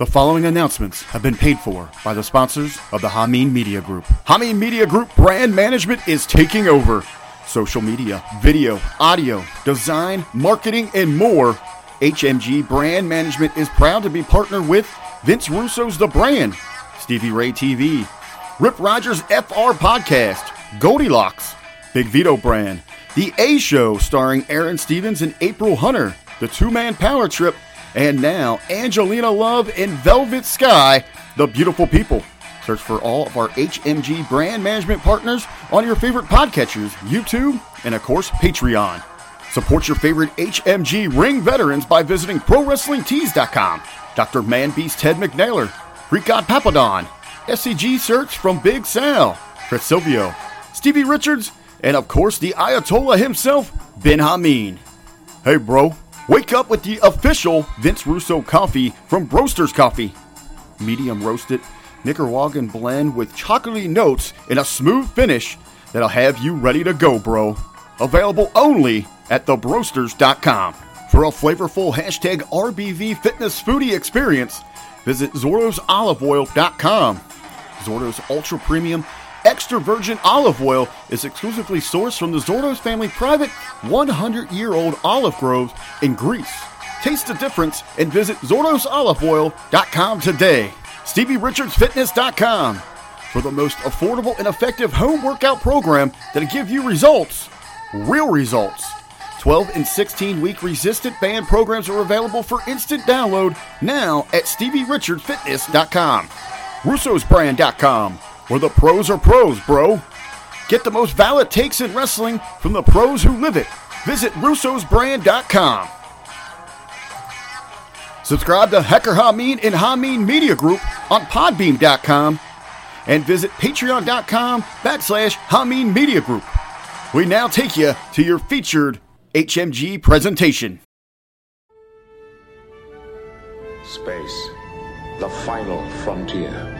The following announcements have been paid for by the sponsors of the Hameen Media Group. Hameen Media Group brand management is taking over. Social media, video, audio, design, marketing, and more. HMG Brand Management is proud to be partnered with Vince Russo's The Brand, Stevie Ray TV, Rip Rogers FR Podcast, Goldilocks, Big Vito Brand, The A Show starring Aaron Stevens and April Hunter, The Two Man Power Trip, and now Angelina Love and Velvet Sky, The Beautiful People. Search for all of our HMG brand management partners on your favorite podcatchers, YouTube, and of course, Patreon. Support your favorite HMG ring veterans by visiting ProWrestlingTees.com. Dr. Manbeast Ted McNaylor, Greek God Papadon, SCG Search from Big Sal, Chris Silvio, Stevie Richards, and of course the Ayatollah himself, Ben Hameen. Hey bro, wake up with the official Vince Russo coffee from Broasters Coffee. Medium roasted Nicaraguan blend with chocolatey notes and a smooth finish that'll have you ready to go, bro. Available only at thebroasters.com. For a flavorful hashtag RBV fitness foodie experience, visit ZordosOliveOil.com. Zordo's Ultra Premium Extra Virgin Olive Oil is exclusively sourced from the Zordos family private 100 year old olive groves in Greece. Taste the difference and visit ZordosOliveOil.com today. StevieRichardsFitness.com for the most affordable and effective home workout program that'll give you results. Real results. 12 and 16 week resistant band programs are available for instant download now at StevieRichardsFitness.com. Russo'sBrand.com, where the pros are pros, bro. Get the most valid takes in wrestling from the pros who live it. Visit Russo'sBrand.com. Subscribe to Hecker Hameen and Hameen Media Group on Podbean.com and visit Patreon.com backslash Hameen Media Group. We now take you to your featured HMG presentation. Space, the final frontier.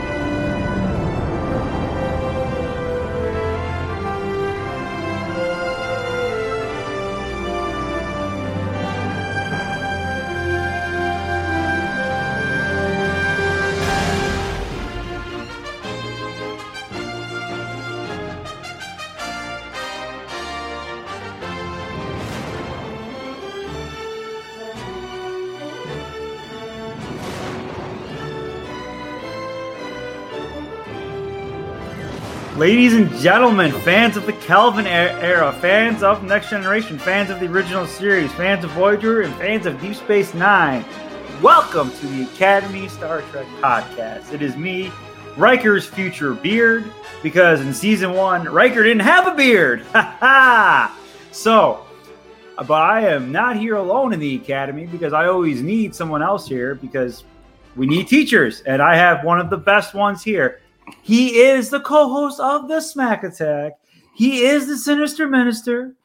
Ladies and gentlemen, fans of the Kelvin era, fans of Next Generation, fans of the original series, fans of Voyager, and fans of Deep Space Nine, welcome to the Academy Star Trek podcast. It is me, Riker's future beard, because in season one, Riker didn't have a beard. Ha ha! So, but I am not here alone in the Academy because I always need someone else here because we need teachers, and I have one of the best ones here. He is the co-host of the Smack Attack. He is the Sinister Minister,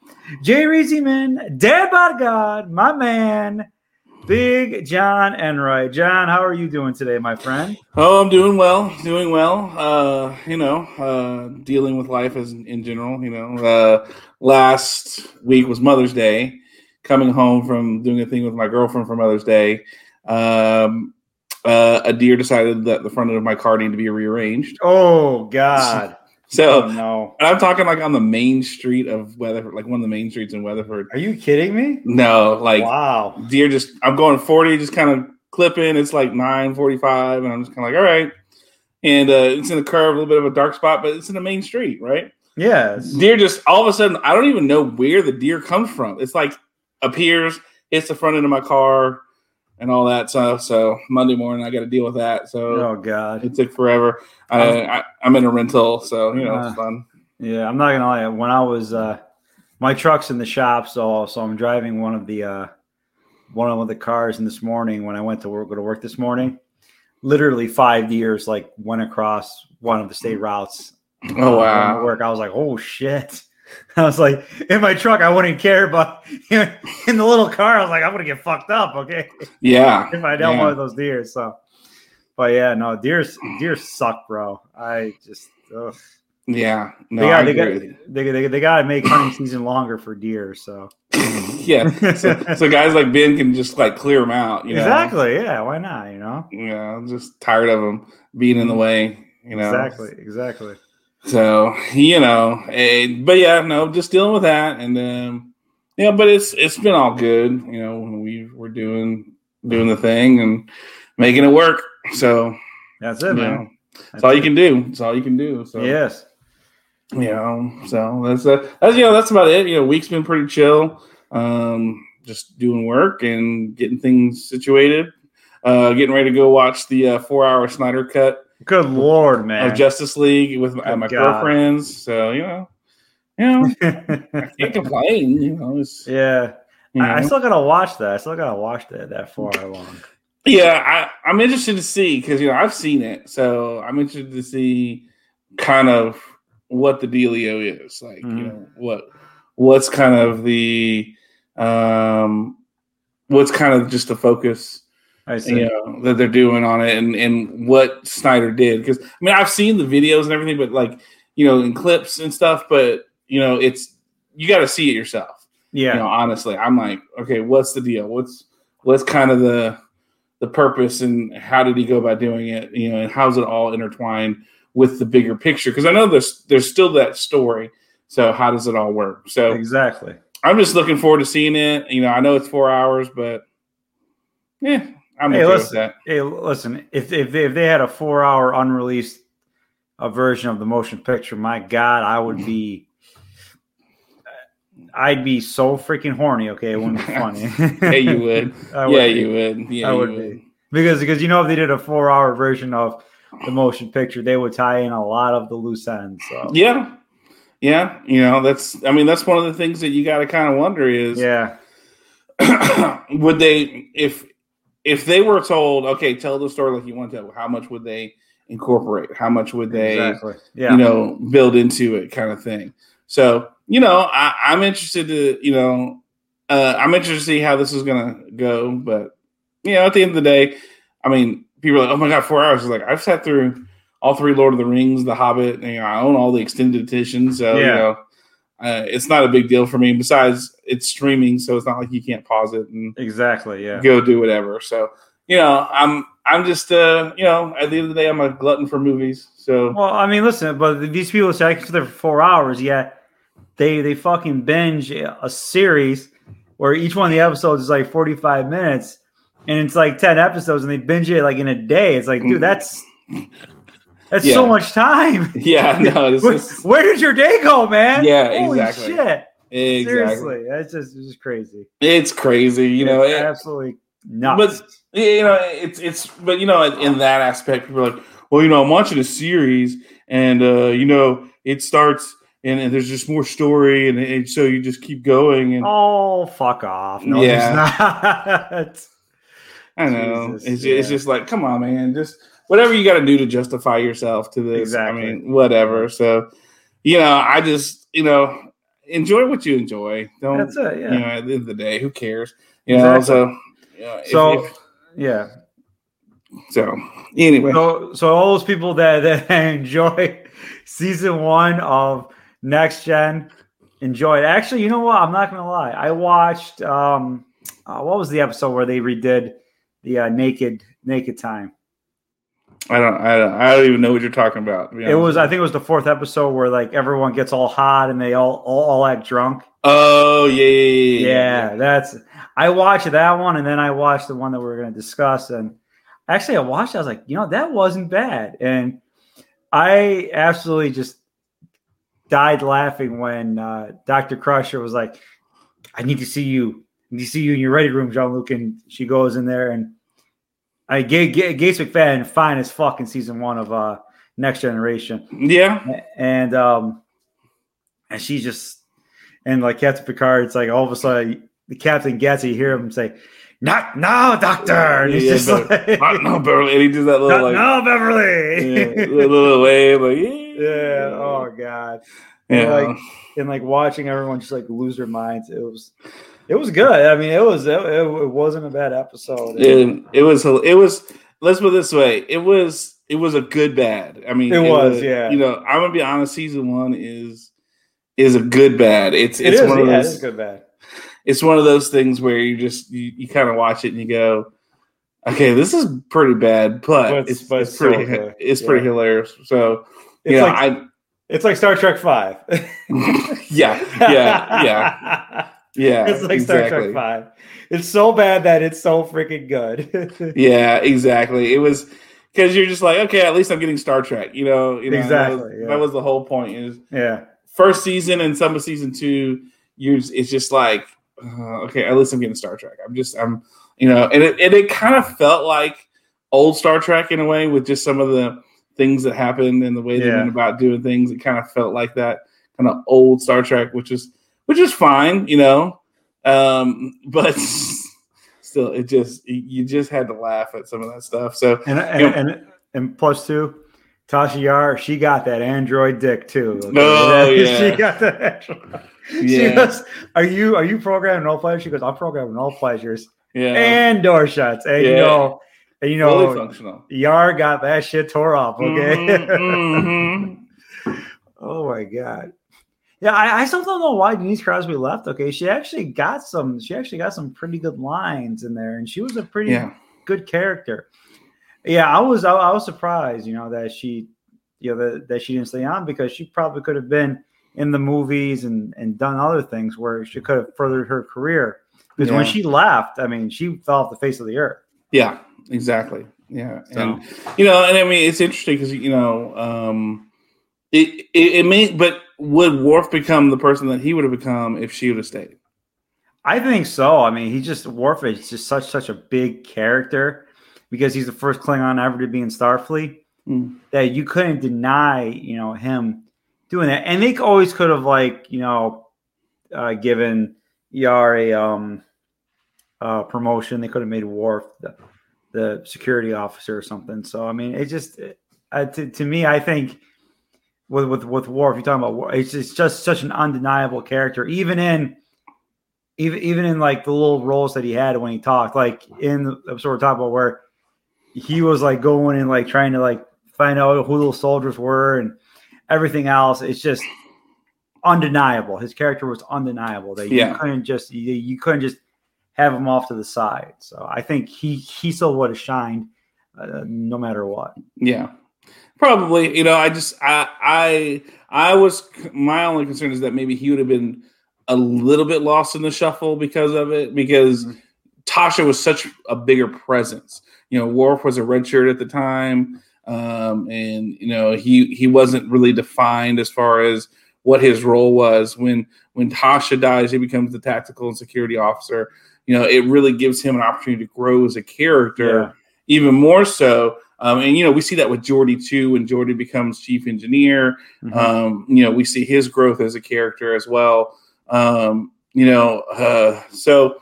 Jay Reezyman, Dad by God, my man, Big John Enright. John, how are you doing today, my friend? Oh, I'm doing well, doing well. Uh, you know, uh, dealing with life as in general. You know, uh, last week was Mother's Day. Coming home from doing a thing with my girlfriend for Mother's Day. Um, uh, a deer decided that the front end of my car needed to be rearranged. Oh God! So oh, no, and I'm talking like on the main street of Weatherford, like one of the main streets in Weatherford. Are you kidding me? No, like wow, deer just I'm going 40, just kind of clipping. It's like 9:45, and I'm just kind of like, all right. And uh, it's in a curve, a little bit of a dark spot, but it's in the main street, right? Yes. Deer just all of a sudden, I don't even know where the deer comes from. It's like appears, hits the front end of my car, and all that stuff. So Monday morning, I got to deal with that. So oh god, it took forever. I, I am in a rental, so you know uh, it's fun. Yeah, I'm not gonna lie. When I was uh, my truck's in the shop, so so I'm driving one of the uh, one of the cars. And this morning, when I went to work, go to work this morning, literally five years like went across one of the state routes. Oh wow! work, I was like, oh shit. I was like, in my truck, I wouldn't care, but in the little car, I was like, I'm gonna get fucked up, okay? Yeah. if I don't yeah. one of those deer. So, but yeah, no, deer deer suck, bro. I just ugh. Yeah. No, they got they got they, they, they got to make hunting season longer for deer. So yeah. So, so guys like Ben can just like clear them out. You know? exactly, yeah, why not? You know, Yeah. I'm just tired of them being in the mm-hmm. way. You know. exactly, exactly. So you know, eh, but yeah, no, just dealing with that, and then yeah, but it's it's been all good. You know, when we were doing doing the thing and making it work. So That's it, know, man. that's all you can do. That's all you can do. So Yes. you know, so that's uh, that's you know that's about it. You know, week's been pretty chill. Um, just doing work and getting things situated. Uh, getting ready to go watch the uh, four hour Snyder cut Good lord, man. of Justice League with my, my girlfriends. So you know, you know, I can't complain. You know, it's, yeah, you I, I still gotta watch that. I still gotta watch that that four hour long. yeah, I, I'm interested to see because you know I've seen it, so I'm interested to see kind of what the dealio is like. You Mhm. know what what's kind of the um what's kind of just the focus I see. you know that they're doing on it and and what Snyder did. Because I mean I've seen the videos and everything but like you know in clips and stuff but you know it's you got to see it yourself. Yeah, you know honestly I'm like okay what's the deal? What's what's kind of the the purpose and how did he go about doing it? You know and how's it all intertwined with the bigger picture? Because I know there's there's still that story. So how does it all work? So exactly. I'm just looking forward to seeing it. You know I know it's four hours but yeah I'm Hey, okay with listen. that Hey, listen. If if they, if they had a four hour unreleased a version of the motion picture, my God, I would be. I'd be so freaking horny. Okay, it wouldn't be funny. yeah, you would. I yeah, be. you would. Yeah, I you would would. be because because you know if they did a four hour version of the motion picture, they would tie in a lot of the loose ends. So Yeah, yeah. You know, that's. I mean, that's one of the things that you got to kind of wonder is, yeah, would they if if they were told, okay, tell the story like you want to, how much would they incorporate? How much would they, exactly. Yeah, you know, build into it, kind of thing. So, you know, I, I'm interested to, you know, uh, I'm interested to see how this is gonna go. But you know, at the end of the day, I mean, people are like, oh my god, four hours. It's like I've sat through all three Lord of the Rings, The Hobbit, and you know, I own all the extended editions. So you know, uh, it's not a big deal for me. Besides, it's streaming, so it's not like you can't pause it and exactly. Yeah. go do whatever. So you know, I'm I'm just uh, you know, at the end of the day, I'm a glutton for movies. So Well, I mean, listen, but these people say I can sit there for four hours, yet they they fucking binge a series where each one of the episodes is like forty five minutes, and it's like ten episodes, and they binge it like in a day. It's like, dude, that's that's so much time. yeah, no, it's where, where did your day go, man? Yeah, Holy exactly. shit. exactly. Seriously, that's just it's just crazy. It's crazy, you know. It- absolutely nuts. but you know, it's it's but you know, in, in that aspect, people are like, well, you know, I'm watching a series, and uh, you know, it starts. And, and there's just more story, and, and so you just keep going. And oh, fuck off! No, Yeah. there's not. I know Jesus, it's, it's just like, come on, man, just whatever you got to do to justify yourself to this. Exactly. I mean, whatever. So, you know, I just, you know, enjoy what you enjoy. Don't, That's it. Yeah. you know, at the end of the day, who cares? You know, so, you know, if- So- if- yeah. so anyway, So, so all those people that, that enjoy season one of Next Gen enjoy it. Actually, you know what? I'm not gonna lie. I watched um, uh, what was the episode where they redid the uh, naked naked time? I don't, I don't, I don't even know what you're talking about. It was, I think, it was the fourth episode where like everyone gets all hot and they all all, all act drunk. oh yeah, yeah, yeah, Yeah, that's. I watched that one, and then I watched the one that we are going to discuss. And actually, I watched. it, I was like, you know, that wasn't bad, and I absolutely just died laughing when uh, Doctor Crusher was like, "I need to see you. I need to see you in your ready room, Jean-Luc." And she goes in there, and I Ga- Ga- Gates McFadden, fine as fuck in season one of uh, Next Generation yeah. and um and she just and like Captain Picard, it's like all of a sudden the captain gets it, you hear him say, Not now, Doctor. And he's Yeah, just like Not- no, Beverly, and he does that little Not like, now, Beverly. yeah, little, little wave, like yeah, yeah. Oh god. And, Yeah. like and like watching everyone just like lose their minds. It was it was good. I mean, it was it, it, it wasn't a bad episode. it, it was it was let's put it this way it was it was a good bad i mean It was, yeah. you know i'm gonna be honest season one is is a good bad it's It it's one of yeah, those is good bad. it's one of those things where you just you, you kind of watch it and you go okay this is pretty bad but, But it's, it's- but it's it's so pretty it's pretty hilarious so It's you know, like it's like Star Trek Five. Yeah yeah yeah yeah it's like Star exactly. Trek Five. It's so bad that it's so freaking good. Yeah, exactly. It was because you're just like, okay, at least I'm getting Star Trek. You know, you know That was, Exactly, yeah. that was the whole point. Is yeah. first season and some of season two, you it's just like, uh, okay, at least I'm getting Star Trek. I'm just, I'm, you know, and it and it kind of felt like old Star Trek in a way with just some of the things that happened and the way they went about doing things. It kind of felt like that kind of old Star Trek, which is which is fine, you know, um, but. Still, it just you just had to laugh at some of that stuff. So And and, Yep. and and plus two, Tasha Yar, she got that android dick too. Okay? Oh, yeah. she got that. She Yeah. goes, "Are you are you programming all pleasures?" She goes, "I'm programming all pleasures yeah, and door shuts." And you know, and you know, functional. Yar got that shit tore off. Okay. Mhm, mhm. oh my god. Yeah, I, I still don't know why Denise Crosby left. Okay, she actually got some. She actually got some pretty good lines in there, and she was a pretty Yeah, good character. Yeah, I was I, I was surprised, you know, that she, you know, that, that she didn't stay on because she probably could have been in the movies and and done other things where she could have furthered her career. Because when she left, I mean, she fell off the face of the earth. yeah, exactly. Yeah, So- and you know, and I mean, it's interesting because you know, um, it, it it may, but would Worf become the person that he would have become if she would have stayed? I think so. I mean, he just Worf is just such such a big character because he's the first Klingon ever to be in Starfleet. Mm. That you couldn't deny, you know, him doing that. And they always could have like, you know, uh, given Yar a um uh promotion. They could have made Worf the, the security officer or something. So I mean, it just uh, to, to me, I think with with with Worf, you're talking about War, it's just, just such an undeniable character, even in even even in like the little roles that he had when he talked, like in the episode we're talking about where he was like going and like trying to like find out who those soldiers were and everything else. It's just undeniable. His character was undeniable. That you Yeah. couldn't just you, you couldn't just have him off to the side. So I think he he still would have shined uh, no matter what. Yeah, probably. You know, I just I I I was my only concern is that maybe he would have been a little bit lost in the shuffle because of it because Tasha was such a bigger presence. You know, Worf was a redshirt at the time, um, and you know he he wasn't really defined as far as what his role was. When when Tasha dies, he becomes the tactical and security officer. You know, it really gives him an opportunity to grow as a character Yeah. even more so. Um, and you know, we see that with Geordi too. When Geordi becomes chief engineer, Mhm. um, you know, we see his growth as a character as well. Um, you know, uh, so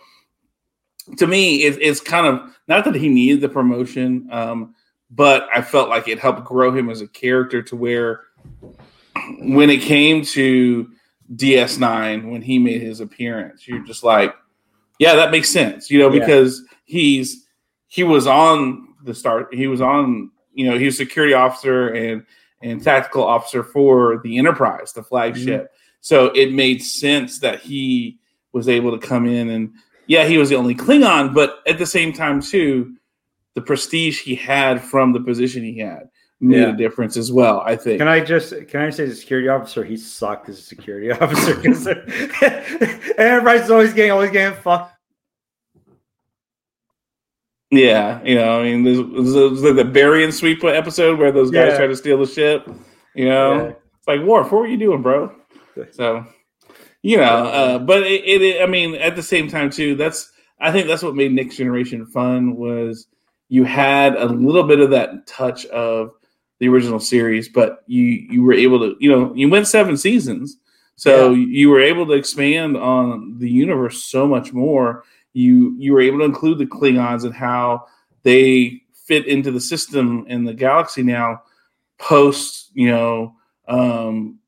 to me, it, it's kind of not that he needed the promotion, um, but I felt like it helped grow him as a character to where when it came to DS9, when he made his appearance, you're just like, yeah, that makes sense, you know, Yeah. because he's he was on the start, he was on, you know, he was security officer and and tactical officer for the Enterprise, the flagship. Mm-hmm. So it made sense that he was able to come in and yeah, he was the only Klingon, but at the same time too, the prestige he had from the position he had made Yeah. a difference as well. I think. Can I just can I say the security officer, he sucked as a security officer because Enterprise is always getting always getting fucked. Yeah, you know, I mean, there's, there's, there's like the baryon sweep episode where those guys Yeah. try to steal the ship. You know, Yeah. it's like Worf, what were you doing, bro? So, you know, uh, but it, it, I mean, at the same time too, that's I think that's what made Next Generation fun was you had a little bit of that touch of the original series, but you you were able to, you know, you went seven seasons, so you were able to expand on the universe so much more. You you were able to include the Klingons and how they fit into the system and the galaxy now, post you know um,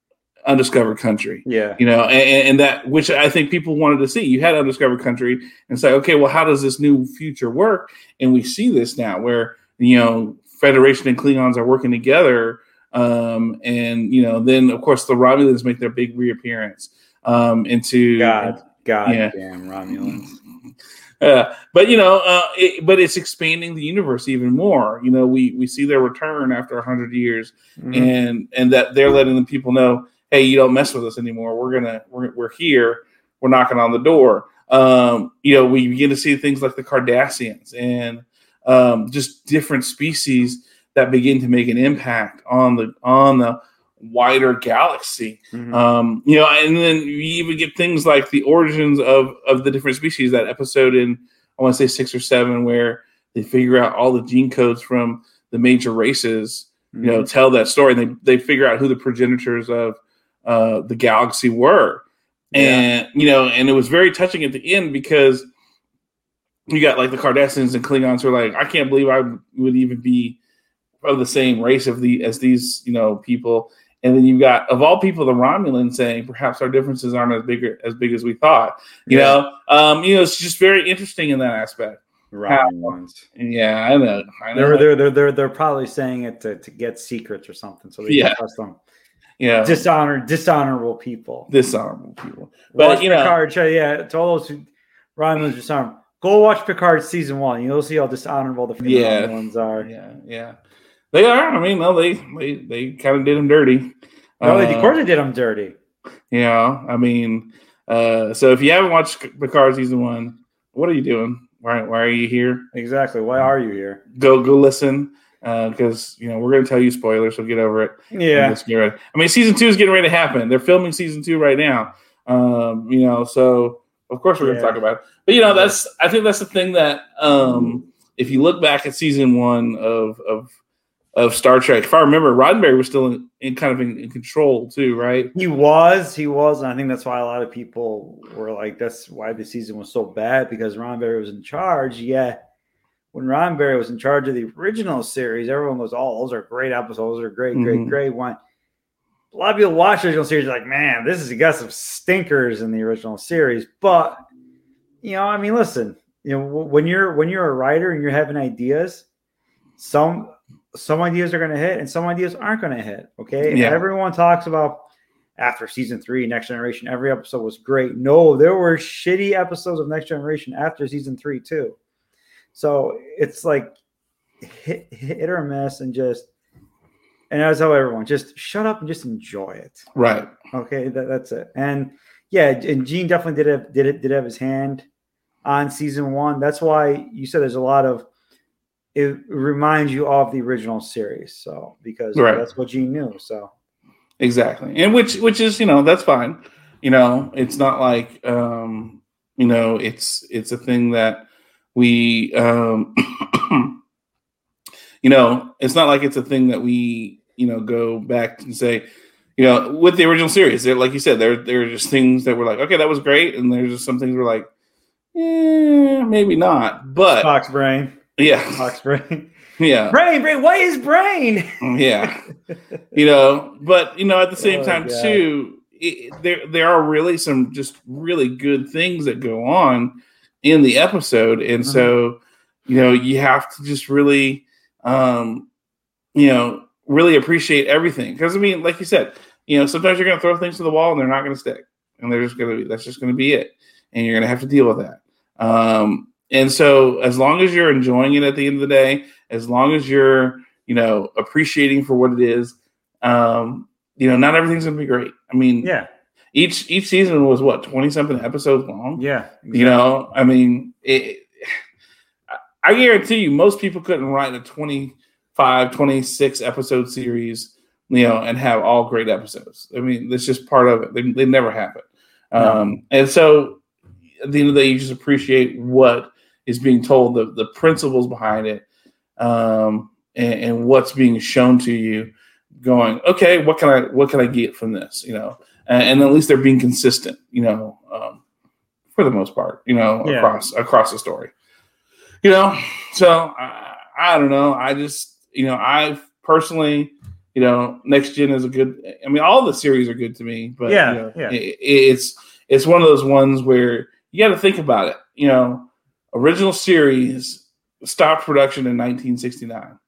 undiscovered country. Yeah. You know, and, and that which I think people wanted to see. You had undiscovered country and say, okay, well, how does this new future work? And we see this now where you know Federation and Klingons are working together. Um, and you know, then of course the Romulans make their big reappearance um, into God, God Yeah. damn Romulans. Uh, but you know, uh, it, but it's expanding the universe even more. You know, we we see their return after hundred years, Mhm. and and that they're letting the people know, hey, you don't mess with us anymore. We're gonna we're we're here. We're knocking on the door. Um, you know, we begin to see things like the Cardassians and um, just different species that begin to make an impact on the on the wider galaxy. Mhm. Um, you know, and then you even get things like the origins of of the different species. That episode in I want to say six or seven, where they figure out all the gene codes from the major races. You know, tell that story. And they they figure out who the progenitors of uh, the galaxy were, and you know, and it was very touching at the end because you got like the Cardassians and Klingons who are like, I can't believe I would even be of the same race of the as these you know people. And then you've got of all people the Romulan saying perhaps our differences aren't as big as big as we thought. You Yeah. know, um, you know, it's just very interesting in that aspect. Romulans. And yeah, I know. I know. They're, they're they're they're they're probably saying it to, to get secrets or something, so they Yeah. can trust them. yeah, Dishonor dishonorable people. dishonorable people. But watch you know, Picard. Yeah, to all those who Romulans dishonorable. Go watch Picard season one. You'll see how dishonorable the freaking Yeah. Romulans are. yeah, yeah, they are. I mean, no, they they they kind of did them dirty. No, they- Uh, of course they did them dirty. Yeah, I mean, uh, so if you haven't watched Picard season one, what are you doing? Why why are you here? Exactly. Why are you here? Go go listen because you know we're gonna tell you spoilers. So get over it. Yeah. get ready. I mean, season two is getting ready to happen. They're filming season two right now. Um, you know, so of course we're Yeah. gonna talk about it. But you know, that's I think that's the thing that um, if you look back at season one of of of Star Trek, if I remember, Roddenberry was still in, in kind of in, in control too, right? He was, he was, and I think that's why a lot of people were like, "That's why the season was so bad because Roddenberry was in charge." Yeah, when Roddenberry was in charge of the original series, everyone goes, "Oh, those are great episodes. Those are great, great, Mhm. great." One, a lot of people watch the original series like, "Man, this is got some stinkers in the original series," but you know, I mean, listen, you know, when you're when you're a writer and you're having ideas, some some ideas are going to hit and some ideas aren't going to hit. Okay, Yeah. everyone talks about after season three, Next Generation, every episode was great. No, there were shitty episodes of Next Generation after season three too. So it's like hit, hit or miss, and just and I tell everyone, just shut up and just enjoy it. Right. Okay, that, that's it. And yeah, and Gene definitely did have did it did have his hand on season one. That's why you said there's a lot of it reminds you of the original series. So because Right. that's what Gene knew. So Exactly. And which which is, you know, that's fine. You know, it's not like um, you know, it's it's a thing that we um you know, it's not like it's a thing that we, you know, go back and say, you know, with the original series, like you said, there there are just things that were like, okay, that was great, and there's just some things we're like, eh, maybe not. But Spock's brain, yeah, Spock's brain, yeah. brain, brain. What is brain? yeah you know but you know at the same Oh, time God. too it, there there are really some just really good things that go on in the episode and Mm-hmm. so you know you have to just really um you know really appreciate everything because i mean like you said you know sometimes you're going to throw things to the wall and they're not going to stick and they're just going to be that's just going to be it and you're going to have to deal with that um and so as long as you're enjoying it at the end of the day as long as you're you know appreciating for what it is um you know not everything's going to be great. I mean Yeah, each each season was what 20 something episodes long? Yeah. you know i mean it, I- guarantee you most people couldn't write a 25 26 episode series you know and have all great episodes. I mean that's just part of it. They, they never happen. Um and so at the end of the day you just appreciate what is being told the the principles behind it um and, and what's being shown to you going okay what can i what can i get from this you know and, and at least they're being consistent you know um for the most part you know Yeah. across across the story you know so I, I don't know i just you know i personally you know, Next Gen is a good. I mean, all the series are good to me, but Yeah, you know, yeah. it- it's it's one of those ones where you got to think about it. You know, original series stopped production in 1969.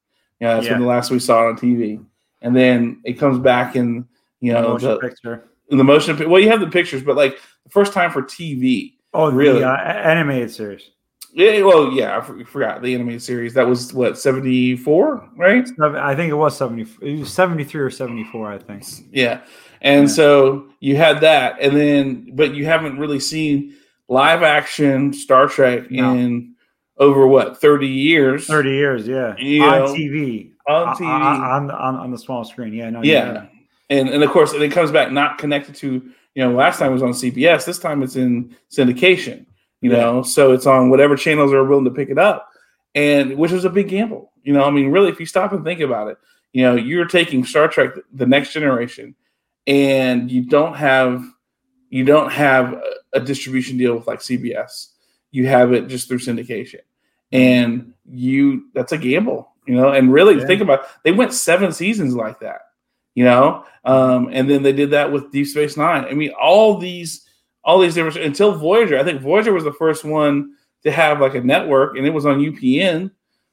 Yeah, that's Yeah. when the last we saw it on TV, and then it comes back in you know the, picture. in the motion. pi- Well, you have the pictures, but like the first time for TV. Oh, Really? the uh, animated series. Yeah, well, yeah, I forgot the animated series. That was what 74, right? I think it was seventy. It was seventy three or seventy four. I think. Yeah. And Yeah. so you had that, and then, but you haven't really seen live action Star Trek No. in over what 30 years. Thirty years. Yeah. You on know, TV. on Uh, TV. uh, on, on on the small screen. Yeah. No. you're yeah. And and of course, and it comes back not connected to, you know, last time it was on CBS, this time it's in syndication, you Yeah. know, so it's on whatever channels are willing to pick it up. And which is a big gamble. You know, I mean, really, if you stop and think about it, you know, you're taking Star Trek the next generation and you don't have you don't have a, distribution deal with like CBS. You have it just through syndication. And you that's a gamble, you know, and really Yeah. think about they went seven seasons like that, you know. Um, and then they did that with Deep Space Nine. I mean, all these all these different until Voyager. I think Voyager was the first one to have like a network and it was on UPN,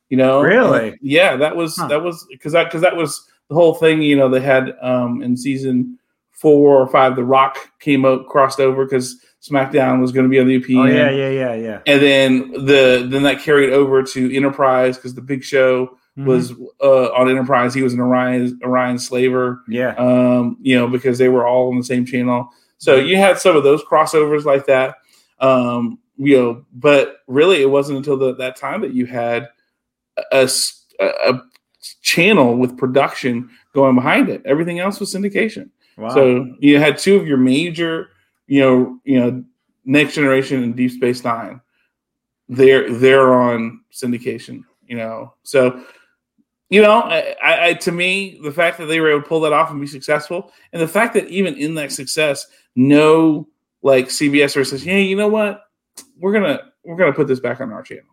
you know. Really? And, yeah, that was Huh. that was because that because that was the whole thing, you know, they had um in season four or five, The Rock came out, crossed over because SmackDown was going to be on the UPN. Oh yeah. Yeah. Yeah. Yeah. And then the then that carried over to Enterprise because the Big Show Mhm. was uh, on Enterprise. He was an Orion Orion Slaver, Yeah. um, you know, because they were all on the same channel. So you had some of those crossovers like that, um, you know. But really, it wasn't until the, that time that you had a a channel with production going behind it. Everything else was syndication. Wow. So you had two of your major, you know, you know, Next Generation and Deep Space Nine. They're they're on syndication, you know. So, you know, I, I, to me, the fact that they were able to pull that off and be successful, and the fact that even in that success, no like CBS or says, hey, you know what, we're gonna we're gonna put this back on our channel.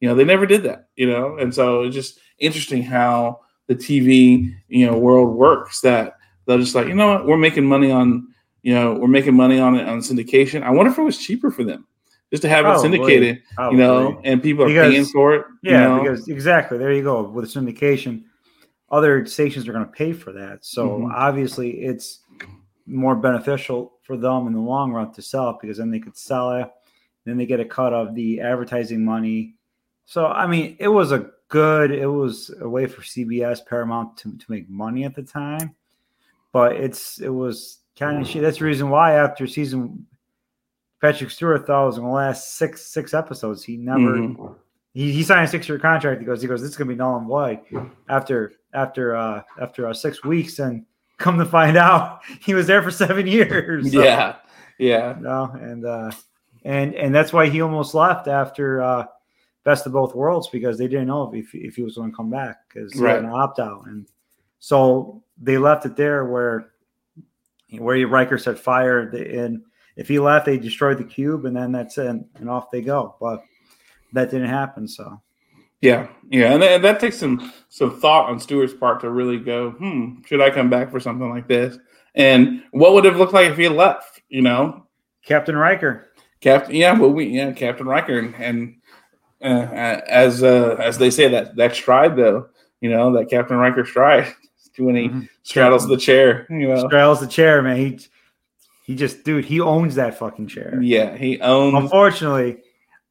You know, they never did that. You know, and so it's just interesting how the TV you know world works. That they're just like, you know what, we're making money on you know we're making money on it on syndication. I wonder if it was cheaper for them just to have Probably. it syndicated. Probably. You know, and people are Because- paying for it. you Yeah, know? because exactly there you go with syndication, other stations are going to pay for that. So Mhm. obviously, it's more beneficial for them in the long run to sell it because then they could sell it, then they get a cut of the advertising money. So I mean, it was a good, it was a way for CBS Paramount to, to make money at the time, but it's it was kind of shit. That's the reason why after season. Patrick Stewart thought it was in the last six six episodes. He never Mhm. he, he signed a six year contract. He goes, he goes, this is gonna be null and void after after uh after uh, six weeks, and come to find out, he was there for seven years. So, Yeah, yeah, you know, and uh, and and that's why he almost left after uh, best of both worlds because they didn't know if if he was going to come back because he Right. had an opt out, and so they left it there where where Riker said fire, and if he left, they destroyed the cube, and then that's it, and off they go. But that didn't happen, so. yeah, yeah, and that, and that takes some some thought on Stewart's part to really go, hmm, should I come back for something like this? And what would it have looked like if he left? You know, Captain Riker. Captain, yeah, well, we, yeah, Captain Riker, and, and uh, as uh, as they say that that stride though, you know, that Captain Riker stride when he Mhm. straddles the chair, you know, Straddles the chair, man. He he just dude, he owns that fucking chair. yeah, he owns. Unfortunately,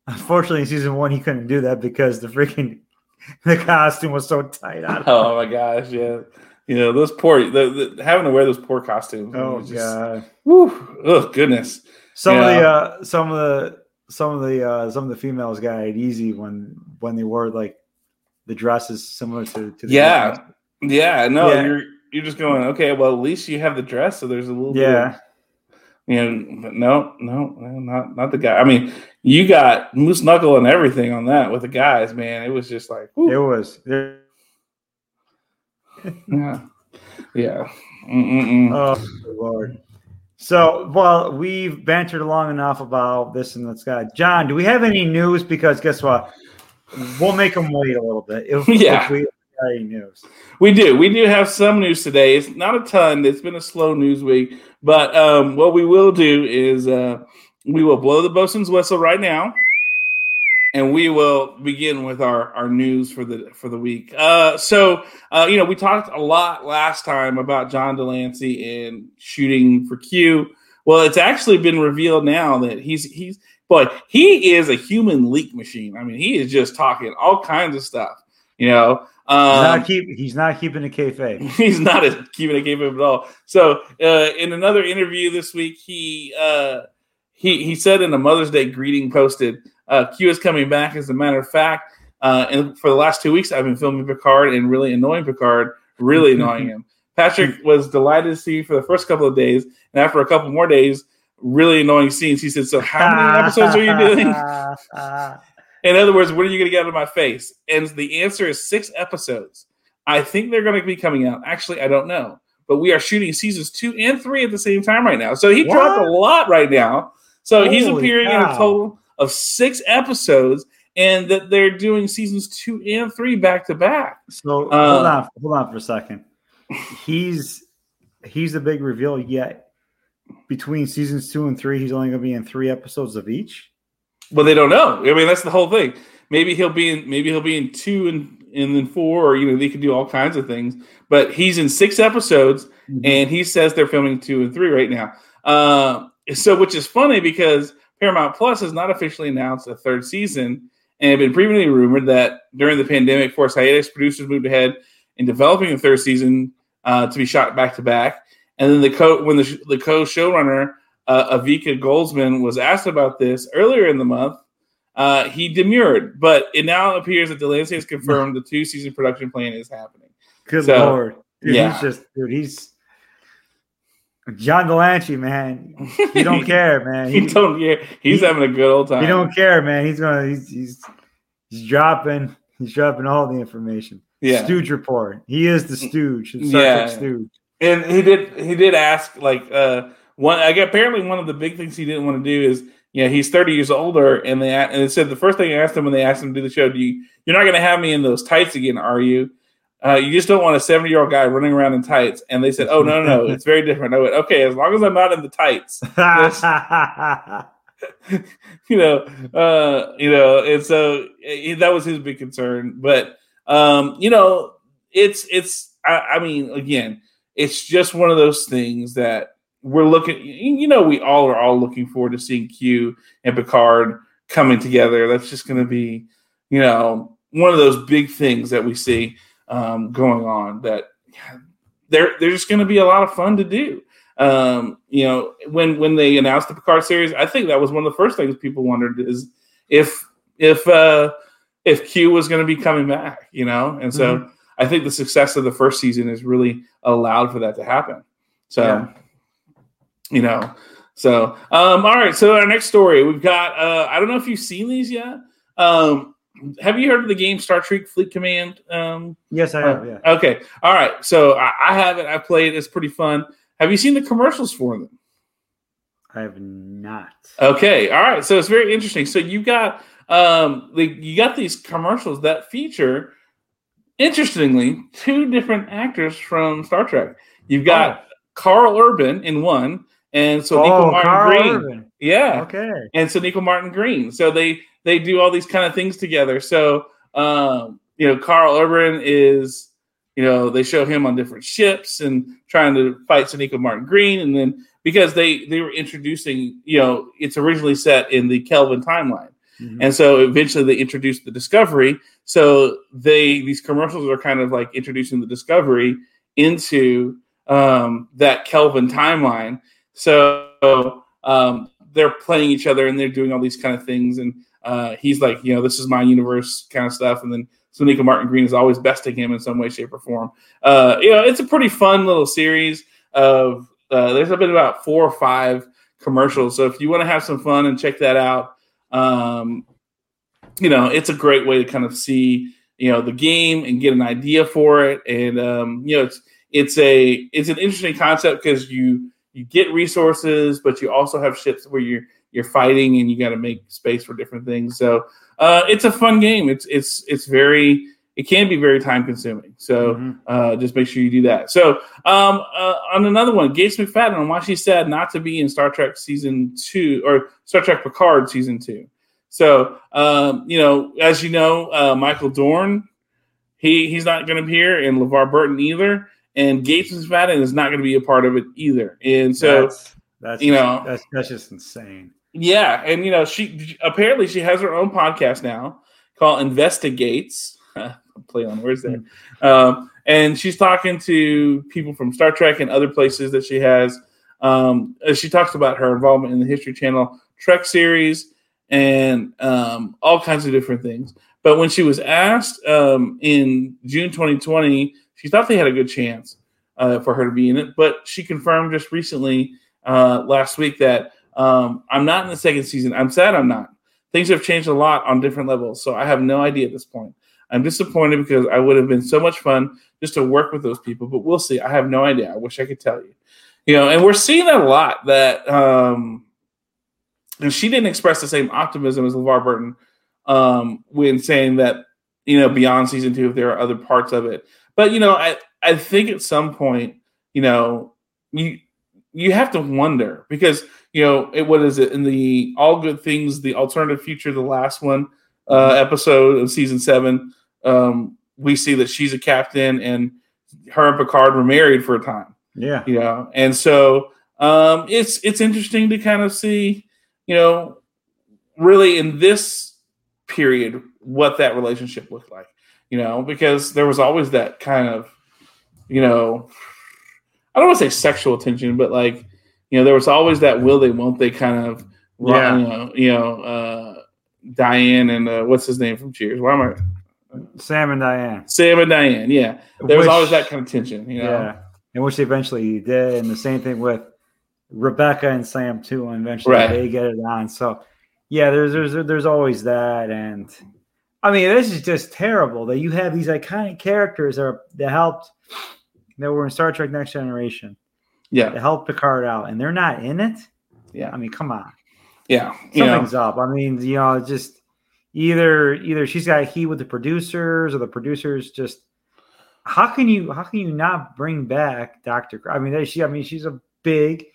unfortunately, in season one he couldn't do that because the freaking the costume was so tight on him. Oh my gosh, yeah, you know those poor the, the, having to wear those poor costumes. Oh just- god. Whew, oh goodness. Some of the uh some of the some of the uh some of the females got it easy when when they wore like the dresses similar to, to the Yeah. Yeah, no, Yeah. you're you're just going okay. Well, at least you have the dress, so there's a little bit. yeah. Of, you know, but no, no, no, not not the guy. I mean, you got moose knuckle and everything on that with the guys, man. It was just like, whew, It was there, yeah, yeah. Mm-mm-mm. Oh lord. So well, we've bantered long enough about this and this guy. John, do we have any news? Because guess what? We'll make them wait a little bit. If, Yeah. if we news. We do. We do have some news today. It's not a ton. It's been a slow news week, but um, what we will do is uh, we will blow the bosun's whistle right now, and we will begin with our our news for the for the week. Uh, so uh, you know, we talked a lot last time about John de Lancie and shooting for Q. Well, it's actually been revealed now that he's he's but he is a human leak machine. I mean, he is just talking all kinds of stuff. You know, um, not keep. He's not keeping a kayfabe. he's not a, keeping a game at all. So, uh, in another interview this week, he uh, he he said in a Mother's Day greeting posted, uh, "Q is coming back." As a matter of fact, uh, and for the last two weeks, I've been filming Picard and really annoying Picard, really annoying him. Patrick was delighted to see you for the first couple of days, and after a couple more days, really annoying scenes. He said, "So, how many episodes are you doing?" In other words, what are you going to get out of my face? And the answer is six episodes. I think they're going to be coming out. Actually, I don't know. But we are shooting seasons two and three at the same time right now. So he What? dropped a lot right now. So he's Holy appearing in a total of six episodes, and that they're doing seasons two and three back to back. So Uh, hold on, hold on for a second. He's he's the big reveal yet. Between seasons two and three, he's only going to be in three episodes of each. Well, they don't know. I mean, that's the whole thing. Maybe he'll be in. Maybe he'll be in two and and then four, or you know, they could do all kinds of things. But he's in six episodes, and he says they're filming two and three right now. Uh, so, which is funny because Paramount Plus has not officially announced a third season, and had been previously rumored that during the pandemic, Force hiatus, producers moved ahead in developing a third season uh, to be shot back to back. And then the co when the, sh- the co showrunner uh, Akiva Goldsman was asked about this earlier in the month. Uh, he demurred, but it now appears that de Lancie has confirmed the two season production plan is happening. Good So, lord, dude, yeah. he's just dude. He's John de Lancie, man. He don't care, man. He He, don't care. He's he- having a good old time. he don't care, man. He's gonna he's he's he's dropping he's dropping all the information. yeah. Stooge report. He is the Stooge. The Yeah. Stooge. and he did he did ask like uh one I guess apparently one of the big things he didn't want to do is you know he's 30 years older and they and it said the first thing I asked him when they asked him to do the show do you you're not going to have me in those tights again are you uh, you just don't want a 70 year old guy running around in tights and they said oh no no no it's very different I went okay as long as I'm not in the tights you know, uh, you know, and so eh, that was his big concern. But um, you know, it's it's. I, I mean, again, it's just one of those things that we're looking. You know, we all are all looking forward to seeing Q and Picard coming together. That's just going to be, you know, one of those big things that we see um, going on. That they're they're just going to be a lot of fun to do um, you know, when when they announced the Picard series, I think that was one of the first things people wondered is if if uh, if Q was going to be coming back, you know, and so I think the success of the first season has really allowed for that to happen. So, Yeah. You know, so um, all right. So our next story, we've got. Uh, I don't know if you've seen these yet. Um, have you heard of the game Star Trek Fleet Command? Um, yes, I have. Yeah. Okay. All right. So I, I have it. I played. It. It's pretty fun. Have you seen the commercials for them? I have not. Okay. All right. So it's very interesting. So you got um the, you got these commercials that feature interestingly two different actors from Star Trek. You've got Karl Urban in one and so Nico oh, Martin Carl Green. Urban. Yeah. Okay. and so Nico Martin Green. So they they do all these kind of things together. So um, you know, Karl Urban is, you know, they show him on different ships and trying to fight Sonequa Martin Green, and then because they they were introducing, you know, it's originally set in the Kelvin timeline. Mhm. And so eventually they introduced the Discovery. So they these commercials are kind of like introducing the Discovery into um, that Kelvin timeline. So um, they're playing each other and they're doing all these kind of things. And uh, he's like, you know, this is my universe kind of stuff. And then Sonequa Martin Green is always besting him in some way, shape, or form. Uh, you know, it's a pretty fun little series of. Uh, there's been about four or five commercials. So if you want to have some fun and check that out, um, you know, it's a great way to kind of see, you know, the game and get an idea for it. And um, you know, it's it's a it's an interesting concept because you you get resources, but you also have ships where you're you're fighting and you got to make space for different things. So uh, it's a fun game. It's it's it's very it can be very time consuming. So Mhm. uh, just make sure you do that. So um, uh, on another one, Gates McFadden on why she's sad not to be in Star Trek season two or Star Trek Picard season two. So um, you know, as you know, uh, Michael Dorn, he he's not going to be here, and LeVar Burton either, and Gates McFadden is not going to be a part of it either. And so that's, that's you know- that's that's just insane. yeah, and you know, she apparently she has her own podcast now called Investigates. Play on words there. Um, and she's talking to people from Star Trek and other places that she has. Um, she talks about her involvement in the History Channel Trek series and um, all kinds of different things. But when she was asked um, in June 2020, she thought they had a good chance uh, for her to be in it. But she confirmed just recently, uh, last week, that um, I'm not in the second season. I'm sad I'm not. Things have changed a lot on different levels, so I have no idea at this point. I'm disappointed because I would have been so much fun just to work with those people, but we'll see. I have no idea. I wish I could tell you. You know, and we're seeing that a lot that um and she didn't express the same optimism as LeVar Burton um when saying that, you know, beyond season two, if there are other parts of it. But you know, I I think at some point, you know, you you have to wonder because you know it what is it? In the all good things the alternative future the last one uh episode of season seven um we see that she's a captain and her and picard were married for a time. Yeah. you know and so um it's it's interesting to kind of see you know really in this period what that relationship looked like you know because there was always that kind of you know i don't want to say sexual tension but like you know there was always that will they won't they kind of Yeah. you know you know uh diane and uh, what's his name from cheers why am i Sam and Diane. sam and diane yeah there was Which- always that kind of tension you know Yeah. And which eventually did. And the same thing with Rebecca and Sam too. And eventually Right. they get it on. So yeah, there's there's there's always that. And I mean, this is just terrible that you have these iconic characters that are that helped that were in Star Trek Next Generation yeah that helped Picard out, and they're not in it. Yeah. I mean, come on. yeah you know Something's up. I mean, you know, just either either she's got a heat with the producers or the producers just how can you how can you not bring back Doctor? I mean, she I mean she's a big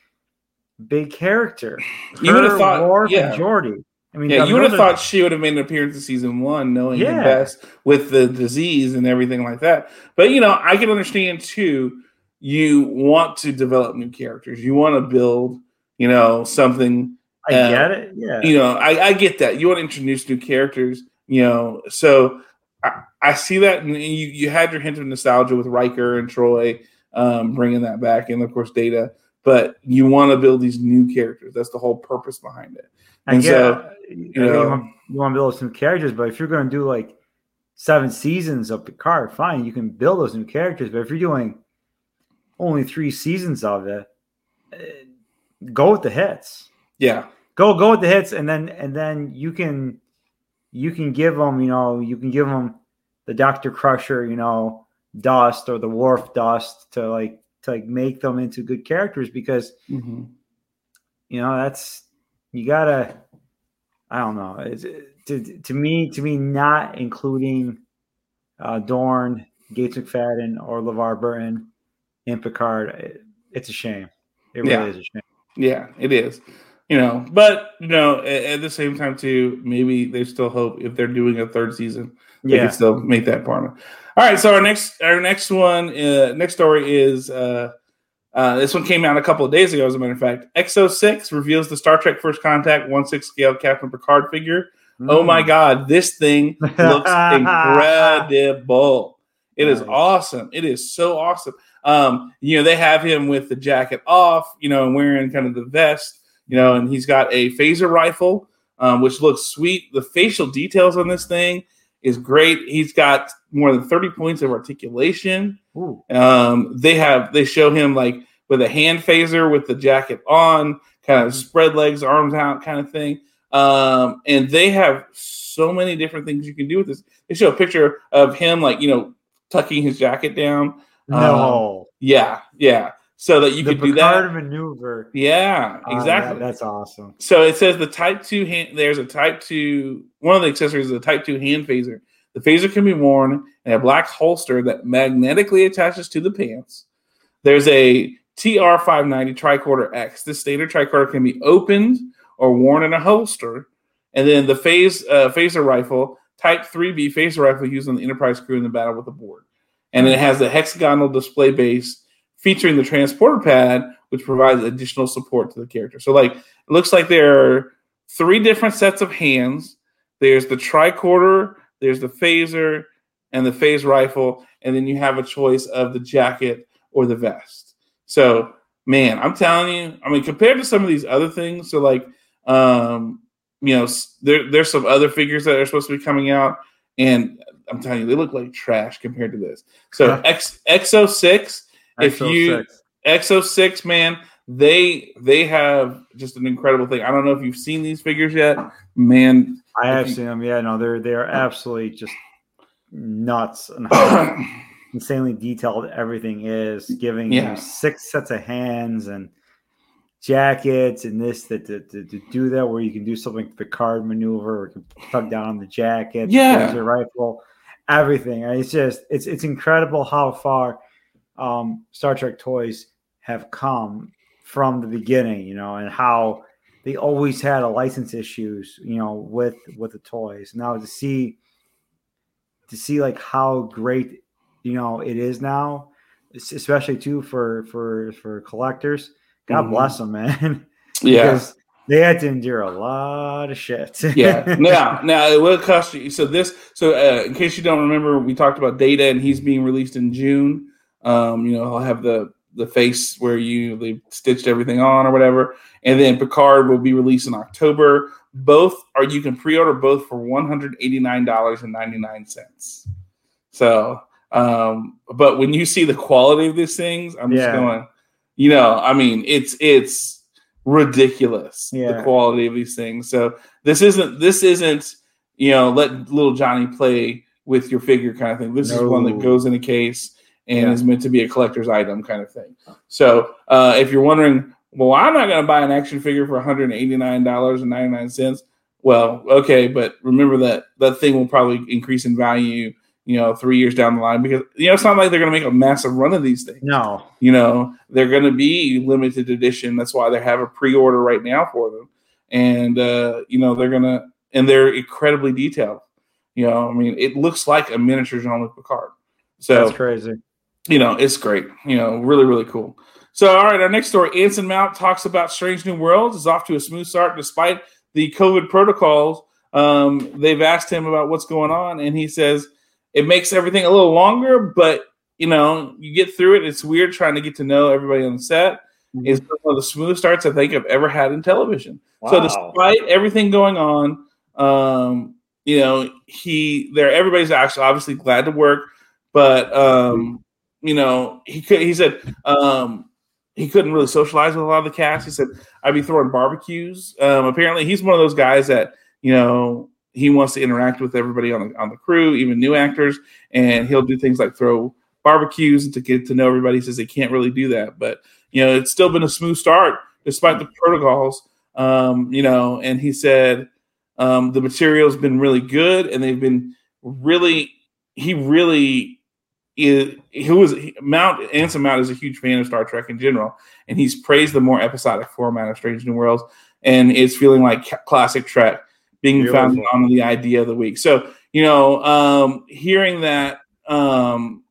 big character. You would have thought- Worf yeah. and Geordi. I mean, Yeah, you would have thought she would have made an appearance in season one, knowing the best with the disease and everything like that. But you know, I can understand too. You want to develop new characters. You want to build, you know, something. I uh, get it. Yeah, You know, I, I get that. You want to introduce new characters. You know, so I, I see that. And you you had your hint of nostalgia with Riker and Troi, um, bringing that back, and of course Data. But you want to build these new characters. That's the whole purpose behind it. I and yeah, so, you, you know- want, you want to build some characters, but if you're going to do like seven seasons of Picard, fine, you can build those new characters. But if you're doing only three seasons of it, eh, go with the hits. Yeah, Go go with the hits, and then and then you can you can give them, you know, you can give them the Doctor Crusher, you know, dust or the Worf dust to like to like make them into good characters because Mhm. you know that's you gotta i don't know it's, to, to me to me not including uh dorn gates mcfadden or levar burton in picard it- it's a shame it really Yeah. is a shame Yeah, it is. You know, but you know, at, at the same time too, maybe they still hope if they're doing a third season, they yeah can still make that part. All right, so our next our next one, uh, next story is uh, uh, this one came out a couple of days ago. As a matter of fact, EXO-6 reveals the Star Trek First Contact one six scale Captain Picard figure. Oh my Mm. God, this thing looks incredible. It is Nice. awesome. It is so awesome. Um, you know, they have him with the jacket off, you know, and wearing kind of the vest, you know, and he's got a phaser rifle, um, which looks sweet. The facial details on this thing is great. He's got more than 30 points of articulation. Ooh. Um, they have they show him like with a hand phaser with the jacket on, kind of spread legs, arms out, kind of thing. Um, and they have so many different things you can do with this. They show a picture of him like you know tucking his jacket down. no Yeah, yeah. So that you the could do that. maneuver Yeah, Oh, exactly. that- that's awesome So it says the Type Two hand. There's a Type Two. One of the accessories is a Type Two hand phaser The phaser can be worn in a black holster that magnetically attaches to the pants. There's a TR590 tricorder X. This standard tricorder can be opened or worn in a holster. And then the phase uh, phaser rifle, Type 3B phaser rifle used on the Enterprise crew in the battle with the Borg. And it has a hexagonal display base featuring the transporter pad, which provides additional support to the character. So, like, it looks like there are three different sets of hands. There's the tricorder, there's the phaser, and the phase rifle, and then you have a choice of the jacket or the vest. So, man, I'm telling you, I mean, compared to some of these other things, so like, um, you know, there, there's some other figures that are supposed to be coming out, and I'm telling you, they look like trash compared to this. So, X XO six, if you XO six, man, they they have just an incredible thing. I don't know if you've seen these figures yet, man. I have you, seen them. Yeah, no, they're they are absolutely just nuts and how insanely detailed everything is, giving yeah. you six sets of hands and jackets and this that to, to, to, do that where you can do something the card maneuver tug down on the jacket, yeah, the rifle, everything. It's just it's it's incredible how far um, Star Trek toys have come from the beginning, you know, and how they always had a license issues, you know, with with the toys. Now to see to see like how great you know it is now, especially too for for for collectors. God mm-hmm. bless them, man. Yeah. they had to endure a lot of shit. yeah. Now, now it will cost you. So this, so uh, in case you don't remember, we talked about Data, and he's being released in June. Um, you know, he'll have the the face where you they stitched everything on or whatever. And then Picard will be released in October. Both are you can pre-order both for one hundred eighty nine dollars and ninety nine cents. So, um, but when you see the quality of these things, I'm just going, you know, I mean, it's it's ridiculous yeah. the quality of these things. So this isn't this isn't you know let little Johnny play with your figure kind of thing. This no. is one that goes in a case and yeah. is meant to be a collector's item kind of thing. So uh, if you're wondering, well, I'm not going to buy an action figure for $189.99. Well, okay, but remember that that thing will probably increase in value, you know, three years down the line because you know it's not like they're going to make a massive run of these things. No, you know they're going to be limited edition. That's why they have a pre-order right now for them, and uh, you know they're gonna and they're incredibly detailed. You know, I mean, it looks like a miniature Jean-Luc Picard. So that's crazy you know, it's great. You know, really, really cool. So, all right, our next story Anson Mount talks about Strange New Worlds, is off to a smooth start despite the COVID protocols. Um, they've asked him about what's going on, and he says it makes everything a little longer, but you know, you get through it. It's weird trying to get to know everybody on the set. Mm-hmm. It's one of the smooth starts I think I've ever had in television. Wow. So, despite everything going on, um, you know, he there, everybody's actually obviously glad to work, but um, you know, he could. He said um, he couldn't really socialize with a lot of the cast. He said I'd be throwing barbecues. Um, apparently, he's one of those guys that you know he wants to interact with everybody on the on the crew, even new actors, and he'll do things like throw barbecues to get to know everybody. He says they can't really do that, but you know, it's still been a smooth start despite the protocols. Um, you know, and he said um, the material's been really good, and they've been really. He really is who was Mount Anson Mount is a huge fan of Star Trek in general, and he's praised the more episodic format of Strange New Worlds, and it's feeling like classic Trek being Beautiful. found on the idea of the week. So you know, um, hearing that, um,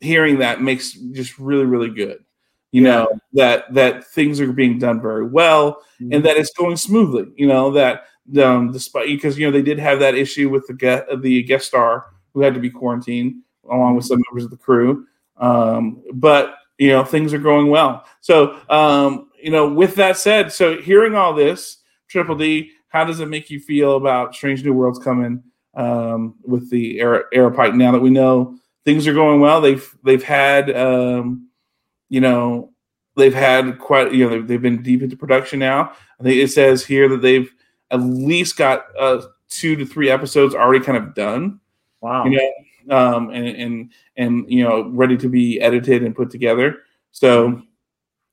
hearing that makes just really really good. You yeah. know that that things are being done very well, mm-hmm. and that it's going smoothly. You know that um, despite because you know they did have that issue with the guest, the guest star who had to be quarantined along with some members of the crew. Um, but you know, things are going well. So, um, you know, with that said, so hearing all this, Triple D, how does it make you feel about Strange New Worlds coming um, with the Air, Aeropike? Now that we know things are going well, they've they've had, um, you know, they've had quite, you know, they've, they've been deep into production now. I think it says here that they've at least got uh, two to three episodes already kind of done. Wow. You know, um, and, and and you know ready to be edited and put together. So,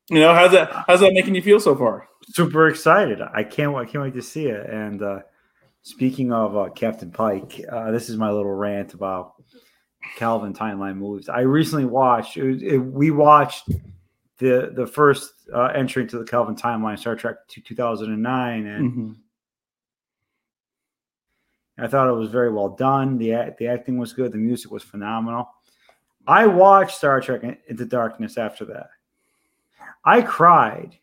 you know, how's that how's that making you feel so far? Super excited! I can't I can't wait to see it. And uh, Speaking of uh, Captain Pike, uh, this is my little rant about Kelvin timeline movies. I recently watched. It, it, we watched the the first uh, entry into the Kelvin timeline, Star Trek to 2009, and Mhm. I thought it was very well done. the The acting was good. The music was phenomenal. I watched Star Trek Into Darkness after that. I cried.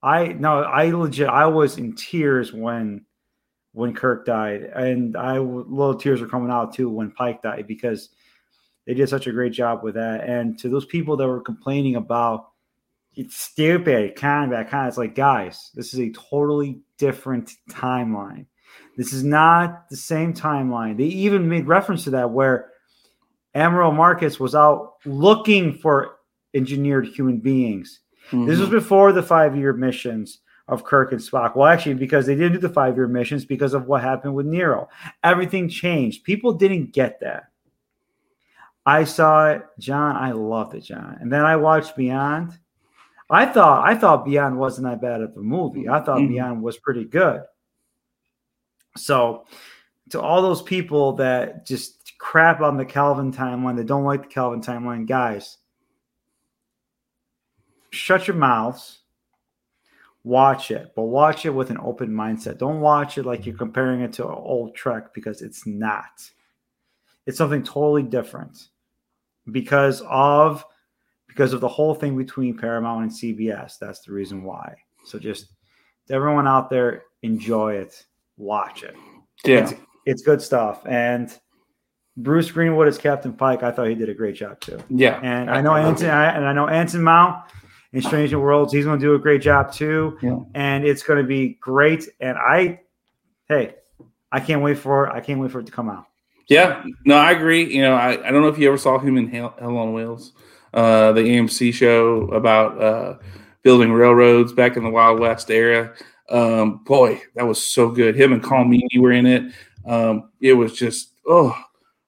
I no, I legit. I was in tears when when Kirk died, and I little tears were coming out too when Pike died because they did such a great job with that. And to those people that were complaining about it's stupid, kind of, kind of, it's like guys, this is a totally different timeline. This is not the same timeline. They even made reference to that where Admiral Marcus was out looking for engineered human beings. This was before the five year missions of Kirk and Spock. Well, actually, because they didn't do the five year missions because of what happened with Nero. Everything changed. People didn't get that. I saw it, John. I loved it, John. And then I watched Beyond. I thought I thought Beyond wasn't that bad of a movie. I thought Mhm. Beyond was pretty good. So, to all those people that just crap on the Kelvin timeline, that don't like the Kelvin timeline, guys, shut your mouths. Watch it, but watch it with an open mindset. Don't watch it like you're comparing it to an old Trek because it's not. It's something totally different because of because of the whole thing between Paramount and CBS. That's the reason why. So just everyone out there, enjoy it, watch it. yeah. It's, it's good stuff. And Bruce Greenwood as Captain Pike, I thought he did a great job too. Yeah. And I know Anson, I, and I know Anson Mount in Strange New Worlds, he's going to do a great job too. Yeah. And it's going to be great. And I, hey, I can't wait for it. I can't wait for it to come out. Yeah, no, I agree. You know, I, I don't know if you ever saw him in Hell, Hell on Wheels, uh, the AMC show about uh, building railroads back in the Wild West era. Um, boy, that was so good. Him and Colm Meaney were in it. Um, it was just oh,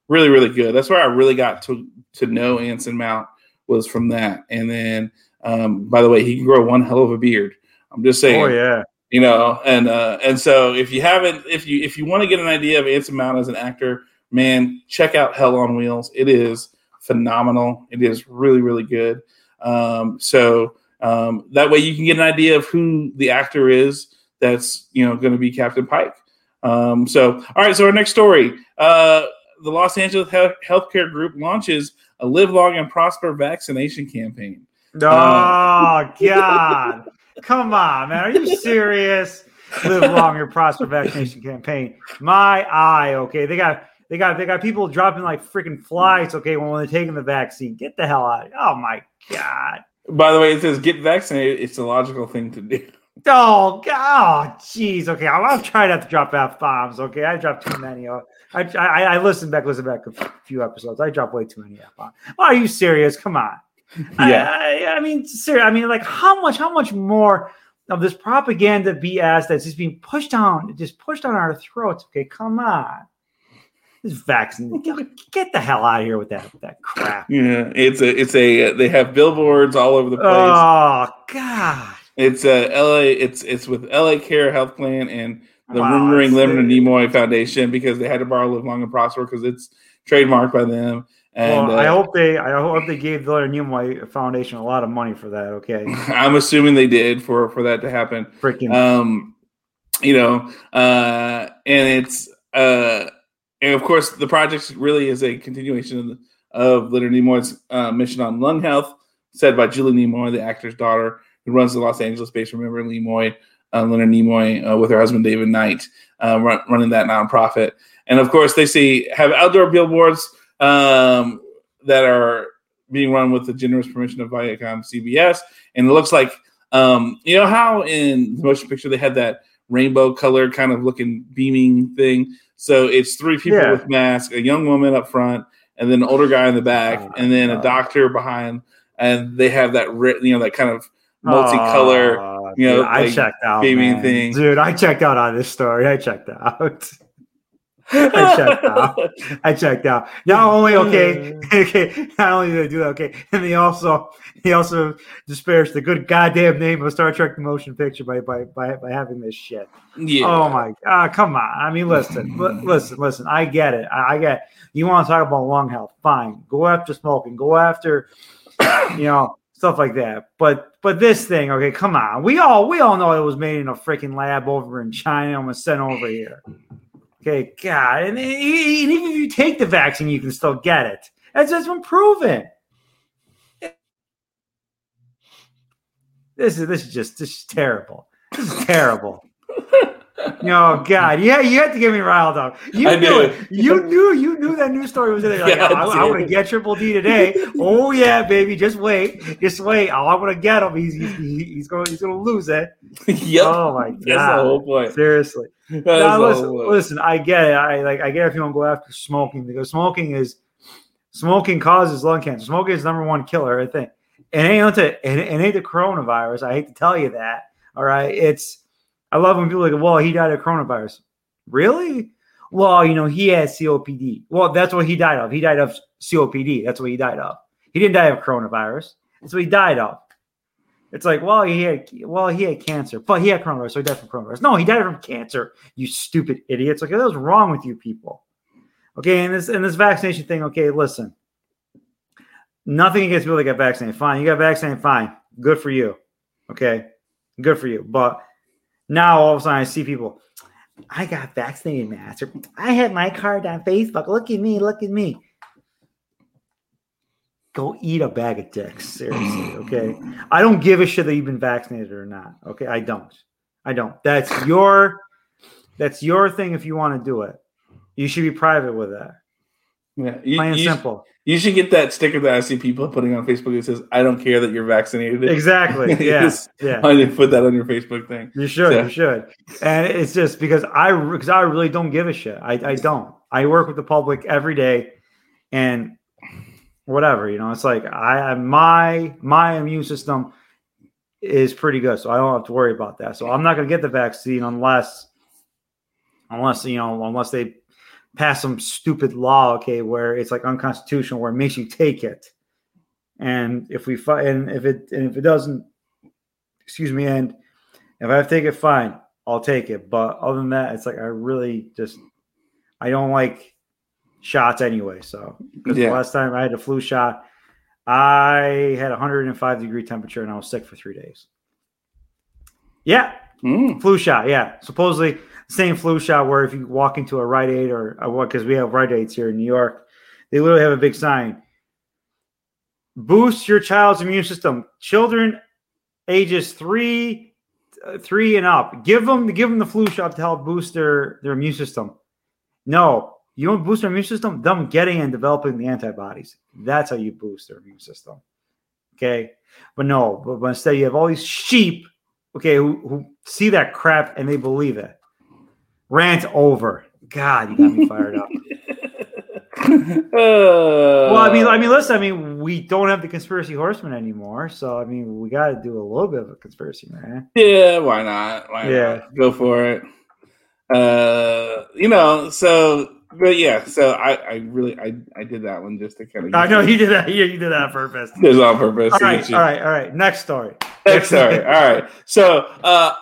really, really good. That's where I really got to to know Anson Mount was from that. And then, um, by the way, he can grow one hell of a beard. I'm just saying Oh yeah. you know and uh and so if you haven't if you if you want to get an idea of Anson Mount as an actor man check out hell on wheels it is phenomenal it is really really good um so um that way you can get an idea of who the actor is that's you know going to be captain pike um so all right so our next story uh the los angeles Health- healthcare group launches a live long and prosper vaccination campaign Oh God! Come on, man. Are you serious? Live long your prosper vaccination campaign. My eye. Okay, they got they got they got people dropping like freaking flies. Okay, when they're taking the vaccine, get the hell out! Oh my God! By the way it says get vaccinated it's a logical thing to do Oh God! Jeez. Okay, I'm, I'm trying not to drop f bombs. Okay, I dropped too many. Uh, I I, I listened back, listen back a few episodes. I dropped way too many f bombs. Are you serious? Come on. Yeah. I, I, I mean, seriously. I mean, like, how much? How much more of this propaganda BS that's just being pushed down, just pushed down our throats? Okay, come on. This vaccine. Get, the hell out of here with that with that crap. Yeah, it's a it's a they have billboards all over the place. Oh God. it's a LA it's it's with LA Care Health Plan and the Wow, Rumoring Leonard Nimoy Foundation because they had to borrow Live Long and Prosper because it's trademarked by them. And well, I uh, hope they I hope they gave the Leonard Nimoy Foundation a lot of money for that. Okay, I'm assuming they did for for that to happen. freaking um you know uh and it's uh and of course the project really is a continuation of, of leonard nimoy's uh, mission on lung health said by julie nimoy the actor's daughter who runs the los angeles based remember nimoy uh, leonard nimoy uh, with her husband david knight uh, run, running that nonprofit and of course they see have outdoor billboards um, that are being run with the generous permission of viacom cbs and it looks like um, you know how in the motion picture they had that rainbow color kind of looking beaming thing? So it's three people Yeah. with masks, a young woman up front, and then an older guy in the back, Oh, and then a doctor behind, and they have that ri- you know that kind of multicolor. Oh, you know, dude, I checked out, beaming man. thing. dude. I checked out on this story. I checked out. I checked out. I checked out. Not only okay, okay, not only did they do that, okay, and they also he also disparaged the good goddamn name of Star Trek the motion picture by by by, by having this shit. Yeah. Oh my god, come on. I mean, listen, li- listen, listen. I get it. I, I get you want to talk about lung health, fine. Go after smoking, go after you know, stuff like that. But but this thing, okay, come on. We all we all know it was made in a freaking lab over in China and was sent over here. Okay, God, and, and even if you take the vaccine, you can still get it. That's just been proven. This is this is just this is terrible. This is terrible. No, God, yeah, you had to get me riled up. You I knew it. You knew you knew that news story was in there. Like, Yeah, I oh, I, I want to get Triple D today. oh yeah, baby, just wait, just wait. Oh, I want to get him. He's he's, he's going he's going to lose it. yep. Oh my God. That's the whole point. seriously. Now, listen, listen, I get it. I like I get if you want to go after smoking because smoking is smoking causes lung cancer. Smoking is number one killer, I think. And it ain't it, it ain't the coronavirus. I hate to tell you that. All right. It's I love when people like, well, he died of coronavirus. Really? Well, you know, he had COPD. Well, that's what he died of. He died of COPD. That's what he died of. He didn't die of coronavirus. That's what he died of. It's like, well, he had well, he had cancer, but he had coronavirus, so he died from coronavirus. No, he died from cancer. You stupid idiots! Okay, what's wrong with you people? Okay, and this and this vaccination thing. Okay, listen, nothing against people that get vaccinated. Fine, you got vaccinated. Fine, good for you. Okay, good for you. But now all of a sudden, I see people. I got vaccinated, master. I had my card on Facebook. Look at me. Look at me. Go eat a bag of dicks. Seriously, okay. I don't give a shit that you've been vaccinated or not. Okay, I don't. I don't. That's your that's your thing if you want to do it. You should be private with that. Yeah. You, Plain and you, simple. you should get that sticker that I see people putting on Facebook that says, I don't care that you're vaccinated. Exactly. Yeah. Yes. Yeah. I didn't put that on your Facebook thing. You should. Yeah. You should. And it's just because I because I really don't give a shit. I, I don't. I work with the public every day, and whatever you know. It's like I my my immune system is pretty good, so I don't have to worry about that. So I'm not going to get the vaccine unless unless you know unless they pass some stupid law, okay, where it's like unconstitutional, where it makes you take it. And if we fight, and if it and if it doesn't, excuse me, and if I have to take it, fine, I'll take it. But other than that, it's like I really just I don't like shots anyway. So because Yeah. the last time I had a flu shot, I had 105 degree temperature and I was sick for three days. Yeah, Mm. flu shot. Yeah, supposedly same flu shot where if you walk into a Rite Aid or what because we have Rite Aids here in New York, they literally have a big sign. Boost your child's immune system. Children ages three, three and up. Give them give them the flu shot to help boost their their immune system. No, you don't boost their immune system. Them getting and developing the antibodies. That's how you boost their immune system. Okay, but no, but, but instead you have all these sheep. Okay, who, who see that crap and they believe it. Rant over. God, you got me fired up. well, Well, I mean, I mean, listen. I mean, we don't have the conspiracy horseman anymore, so I mean, we got to do a little bit of a conspiracy, man. yeah, why not? Why Yeah. not? Go for it. Uh, you know, so but yeah, so I, I really I, I did that one just to kind of I know you did that. Yeah, you did that on purpose. it was on purpose. All right, all right, all right. Next story. Sorry. All right. So, uh,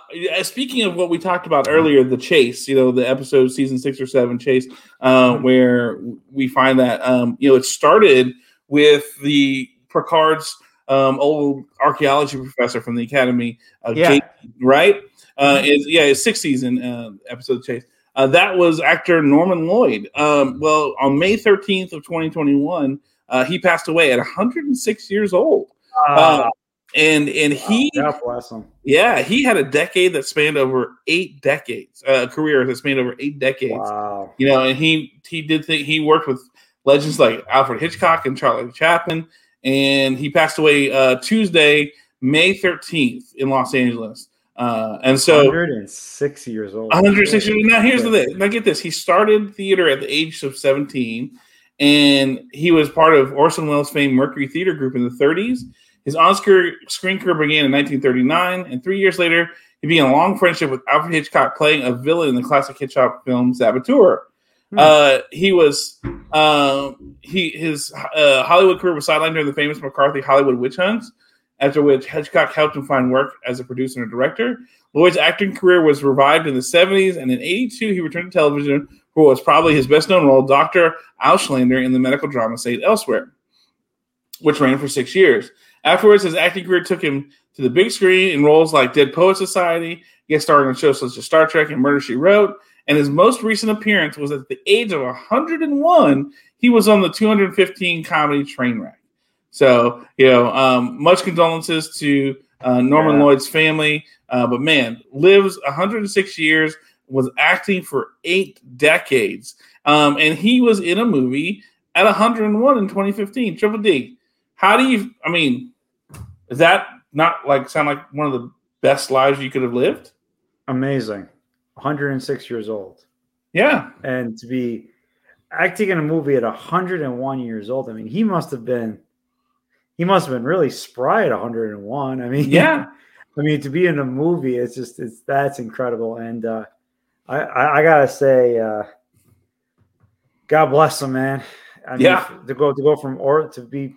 speaking of what we talked about earlier, the chase, you know, the episode season six or seven chase, uh, where we find that, um, you know, it started with the Picard's um, old archaeology professor from the Academy, uh, Yeah. Right? Uh, is yeah, his sixth season uh, episode chase. Uh, that was actor Norman Lloyd. Um, well, on May 13th of 2021, uh, he passed away at 106 years old. Uh, and and he God bless him. yeah he had a decade that spanned over eight decades uh, a career that spanned over eight decades Wow. you know and he he did think he worked with legends like alfred hitchcock and charlie chaplin and he passed away uh, tuesday may 13th in los angeles uh, and so 106 years old. 106 years. Now here's the thing. Now get this. He started theater at the age of 17, and he was part of Orson Welles' famed Mercury Theater Group in the 30s. His on-screen career began in 1939, and three years later, he began a long friendship with Alfred Hitchcock, playing a villain in the classic Hitchcock film Saboteur. Hmm. Uh, he was um, he his uh, Hollywood career was sidelined during the famous McCarthy Hollywood witch hunts, after which Hitchcock helped him find work as a producer and director. Lloyd's acting career was revived in the 70s, and in 82 he returned to television for what was probably his best known role, Dr. Auslander, in the medical drama St. Elsewhere, which ran for six years. Afterwards, his acting career took him to the big screen in roles like Dead Poet Society, guest starring on shows such as Star Trek and Murder She Wrote. And his most recent appearance was at the age of 101. He was on the 215 comedy Trainwreck. So, you know, um, much condolences to uh, Norman Yeah. Lloyd's family. Uh, but man, lives 106 years, was acting for eight decades. Um, and he was in a movie at 101 in 2015. Triple D. How do you, I mean, is that not like sound like one of the best lives you could have lived? Amazing. 106 years old. Yeah. And to be acting in a movie at 101 years old, I mean, he must have been he must have been really spry at 101. I mean, Yeah. I mean, to be in a movie, it's just it's that's incredible. And uh I I, I gotta say, uh God bless him, man. I mean, Yeah. to go to go from or to be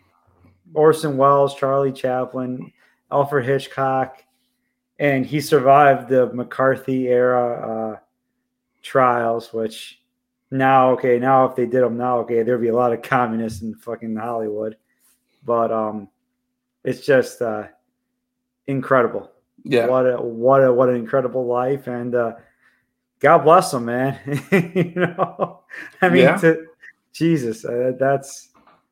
Orson Welles, Charlie Chaplin, Alfred Hitchcock, and he survived the McCarthy era uh, trials. Which now, okay, now if they did them now, okay, there'd be a lot of communists in fucking Hollywood. But um, it's just uh, incredible. Yeah. What a what a what an incredible life, and uh, God bless him, man. you know, I mean, Yeah. to, Jesus, uh, that's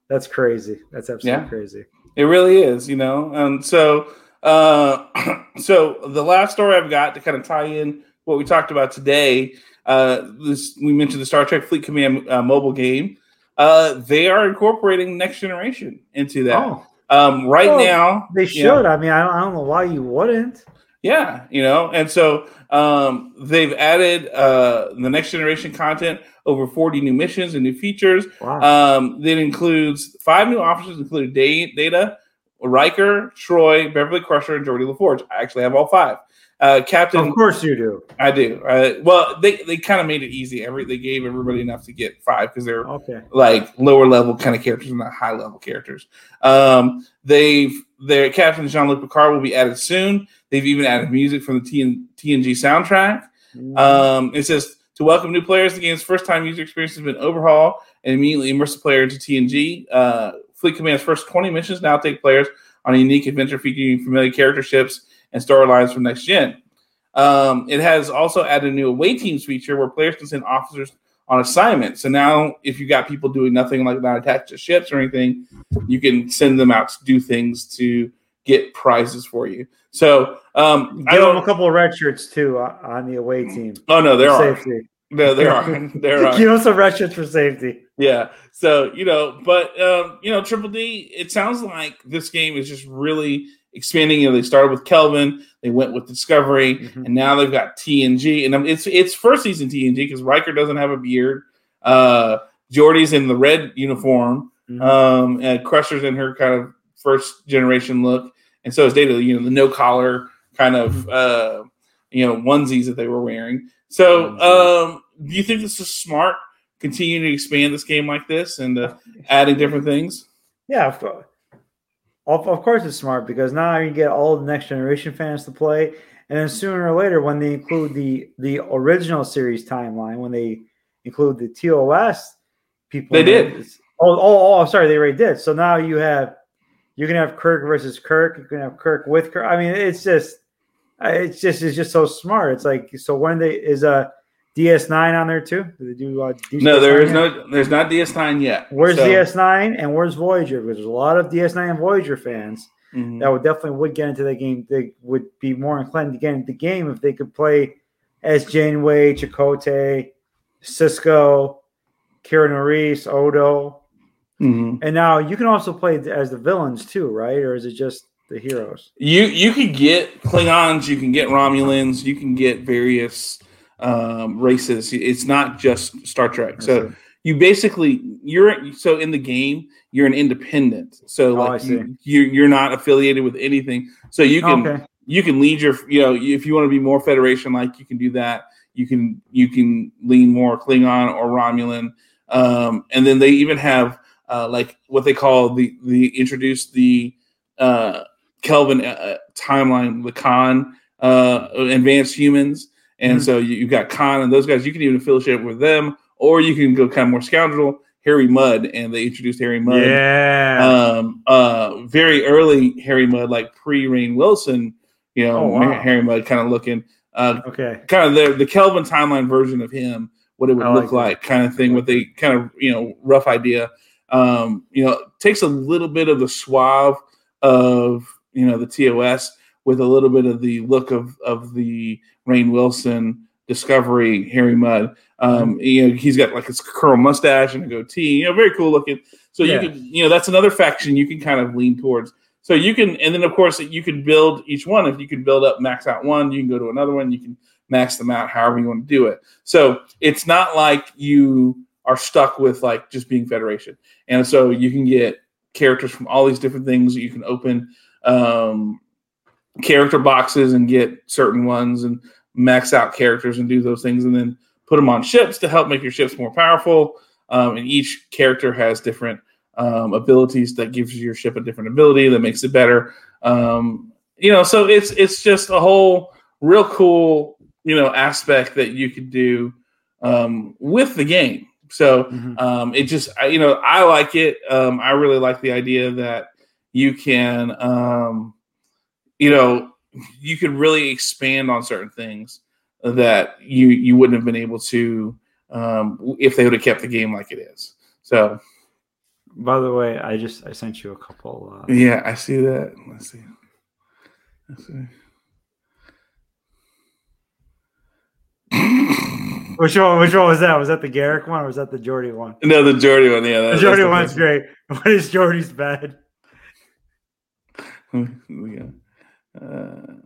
that's crazy. That's absolutely Yeah. crazy. It really is, you know. And so, uh, so the last story I've got to kind of tie in what we talked about today. Uh, this we mentioned the Star Trek Fleet Command uh, mobile game. Uh, they are incorporating Next Generation into that. Oh, Um, right Well, now, they you know, should. I mean, I don't, I don't know why you wouldn't. Yeah, you know, and so um, they've added uh, the next generation content, over 40 new missions and new features. Wow. Um, that includes five new officers, including Da- Data, Riker, Troi, Beverly Crusher, and Geordi LaForge. I actually have all five. Uh, Captain, of course you do. I do. Uh, well, they, they kind of made it easy. Every they gave everybody enough to get five because they're Okay. like lower level kind of characters, and not high level characters. Um, they've their Captain Jean Luc Picard will be added soon. They've even added music from the TN, TNG soundtrack. Um, it says to welcome new players, the game's first time user experience has been overhauled and immediately immerse the player into TNG. Uh, Fleet Command's first 20 missions now take players on a unique adventure featuring familiar character ships and storylines from next gen. Um, it has also added a new away teams feature where players can send officers on assignment. So now, if you got people doing nothing like not attached to ships or anything, you can send them out to do things to get prizes for you. So um, Give them a couple of red shirts too on the away team. Oh no, there are. safety. No, there are. There are. Give them some red shirts for safety. Yeah. So, you know, but um, you know, Triple D, it sounds like this game is just really expanding. You know, they started with Kelvin, they went with Discovery, Mhm. and now they've got TNG. And um, it's it's first season TNG because Riker doesn't have a beard. Uh Geordi's in the red uniform. Mhm. Um and Crusher's in her kind of first generation look. And so is Data, you know, the no collar kind of uh you know onesies that they were wearing. So um do you think this is smart? Continuing to expand this game like this and uh, adding different things. Yeah, of, of, course it's smart because now you get all the next generation fans to play, and then sooner or later, when they include the the original series timeline, when they include the TOS people, They did. Oh, oh, oh, sorry, they already did. So now you have you can have Kirk versus Kirk. You can have Kirk with Kirk. I mean, it's just it's just it's just so smart. It's like so when they is a DS9 on there too? Do they do? Uh, No, there is yet? no there's not DS9 yet. Where's So- DS9 and where's Voyager? Because there's a lot of DS9 and Voyager fans Mhm. that would definitely would get into the game. They would be more inclined to get into the game if they could play as Janeway, Chakotay, Sisko, Kira Nerys, Odo, Mhm. and now you can also play as the villains too, right? Or is it just the heroes? You you could get Klingons, you can get Romulans, you can get various um, races. It's not just Star Trek. So you basically you're so in the game you're an independent. So Oh, like see. you, you you're not affiliated with anything. So you can Okay. you can lead your you know if you want to be more Federation like you can do that. you can you can lean more Klingon or Romulan, um, and then they even have uh, like what they call the the introduce the uh, Kelvin uh, timeline, the Khan uh, advanced humans, and Mhm. so you, you've got Khan and those guys. You can even affiliate with them, or you can go kind of more scoundrel, Harry Mudd, and they introduced Harry Mudd Yeah. um, uh, very early Harry Mudd, like pre Rainn Wilson, you know, Oh, wow. Harry Mudd kind of looking, uh, okay. kind of the the Kelvin timeline version of him, what it would I look like like, kind of thing, with a kind of you know rough idea. Um, you know, takes a little bit of the suave of you know the TOS with a little bit of the look of of the Rainn Wilson Discovery Harry Mudd. Um, Mm-hmm. you know, he's got like his curl mustache and a goatee. You know, very cool looking. So Yeah. you can, you know, that's another faction you can kind of lean towards. So you can, and then of course you can build each one. If you can build up, max out one, you can go to another one. You can max them out however you want to do it. So it's not like you are stuck with like just being Federation. And so you can get characters from all these different things. You can open um, character boxes and get certain ones and max out characters and do those things, and then put them on ships to help make your ships more powerful. Um, and each character has different um, abilities that gives your ship a different ability that makes it better. Um, you know, so it's it's just a whole real cool you know aspect that you could do um, with the game. So Mhm. um, it just I, you know I like it. Um, I really like the idea that you can um, you know you can really expand on certain things that you you wouldn't have been able to um, if they would have kept the game like it is. So By the way, I just I sent you a couple. Uh, yeah, I see that. Let's see. Let's see. which one? Which one was that? Was that the Garak one or was that the Geordi one? no, the Geordi one. Yeah, that- The Geordi one's great. What is Geordi's bad? yeah. Uh,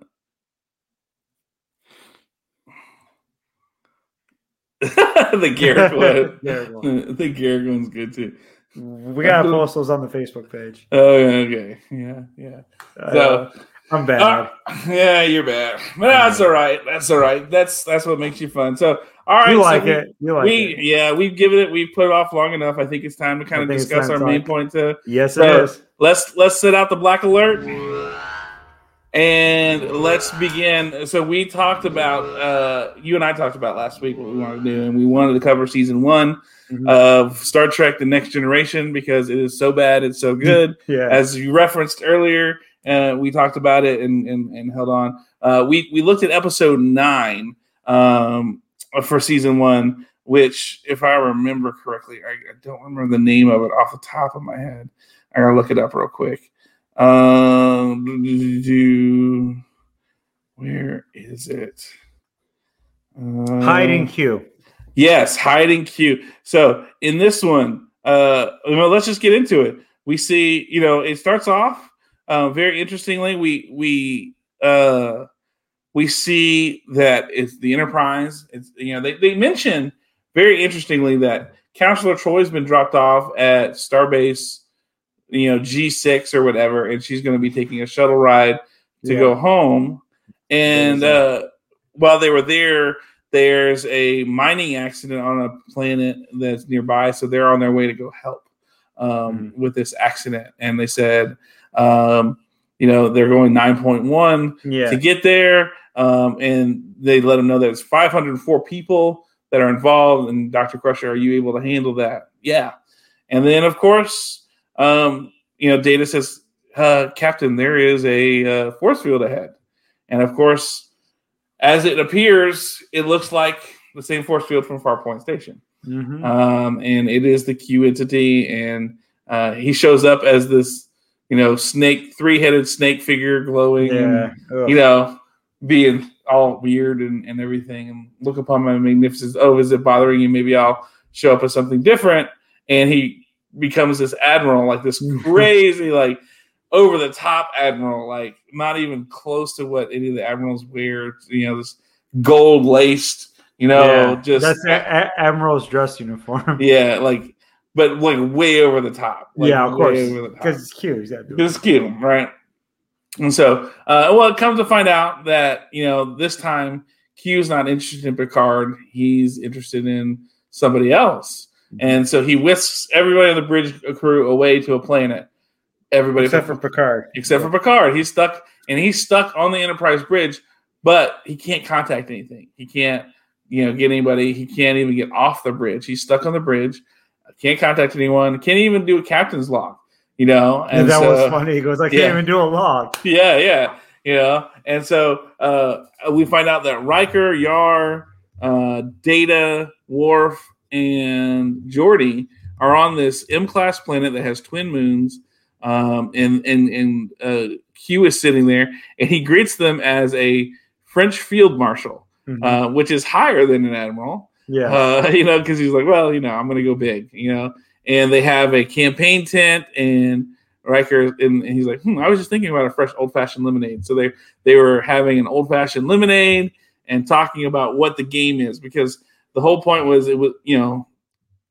the Garak one. Garak the Garak one's good too. We gotta post those on the Facebook page. Oh, okay. Yeah, yeah. Uh, So, I'm bad. Uh, yeah, you're bad. But that's all right. That's all right. That's that's what makes you fun. So, all right. you so like we- it. You like we it. yeah, we've given it. We've put it off long enough. I think it's time to kind of discuss our main point. To Yes, so- is. let's let's set out the black alert and let's begin. So we talked about uh, you and I talked about last week what we wanted to do, and we wanted to cover season one Mhm. of Star Trek: The Next Generation because it is so bad, it's so good Yeah. as you referenced earlier, uh, we talked about it and, and, and held on. Uh, we we looked at episode nine um, for season one, which, if I remember correctly, I, I don't remember the name of it off the top of my head. I gotta look it up real quick. Um, do- where is it? Hiding Q. Yes, hiding Q. So in this one, uh, well, let's just get into it. We see, you know, it starts off uh, very interestingly. We we uh, we see that it's the Enterprise. It's you know they they mention very interestingly that Counselor Troi's been dropped off at Starbase, you know G six or whatever, and she's going to be taking a shuttle ride to Yeah. go home. And uh, while they were there, there's a mining accident on a planet that's nearby, so they're on their way to go help um, with this accident. And they said, um, you know, they're going nine point one Yeah. to get there, um, and they let them know that it's 504 people that are involved. And Dr. Crusher, are you able to handle that? Yeah. And then, of course, um, you know, Data says, uh, Captain, there is a uh, force field ahead. And of course, as it appears, it looks like the same force field from Farpoint Station. Mhm. Um, and it is the Q entity. And uh, he shows up as this, you know, snake, three headed snake figure glowing. yeah. You know, being all weird and, and everything, and look upon my magnificence. Oh, is it bothering you? Maybe I'll show up as something different. And he becomes this admiral, like this crazy, like over the top admiral, like not even close to what any of the admirals wear. You know, this gold laced, you know, Yeah. just that's a- a- Admiral's dress uniform. yeah, like, but like way over the top. Like, yeah, of course, over the top. because it's cute. He's got to do it. It's cute, right? And so, uh, well, it comes to find out that you know this time Q's not interested in Picard. He's interested in somebody else. And so he whisks everybody on the bridge crew away to a planet. Everybody Except for Picard. except for Picard. He's stuck and he's stuck on the Enterprise bridge, but he can't contact anything. He can't, you know, get anybody. He can't even get off the bridge. He's stuck on the bridge. Can't contact anyone. Can't even do a captain's log. You know, And that so- was funny. He goes, I can't yeah. even do a log. yeah, yeah, you know. And so uh, we find out that Riker, Yar, uh, Data, Worf, and Geordi are on this M class planet that has twin moons. Um, and and and uh, Q is sitting there, and he greets them as a French field marshal, Mhm. uh, which is higher than an admiral yeah. uh, you know, because he's like, well, you know, I'm going to go big, you know. And they have a campaign tent, and Riker, and, and he's like, hmm, I was just thinking about a fresh old fashioned lemonade. So they they were having an old fashioned lemonade and talking about what the game is because the whole point was it was you know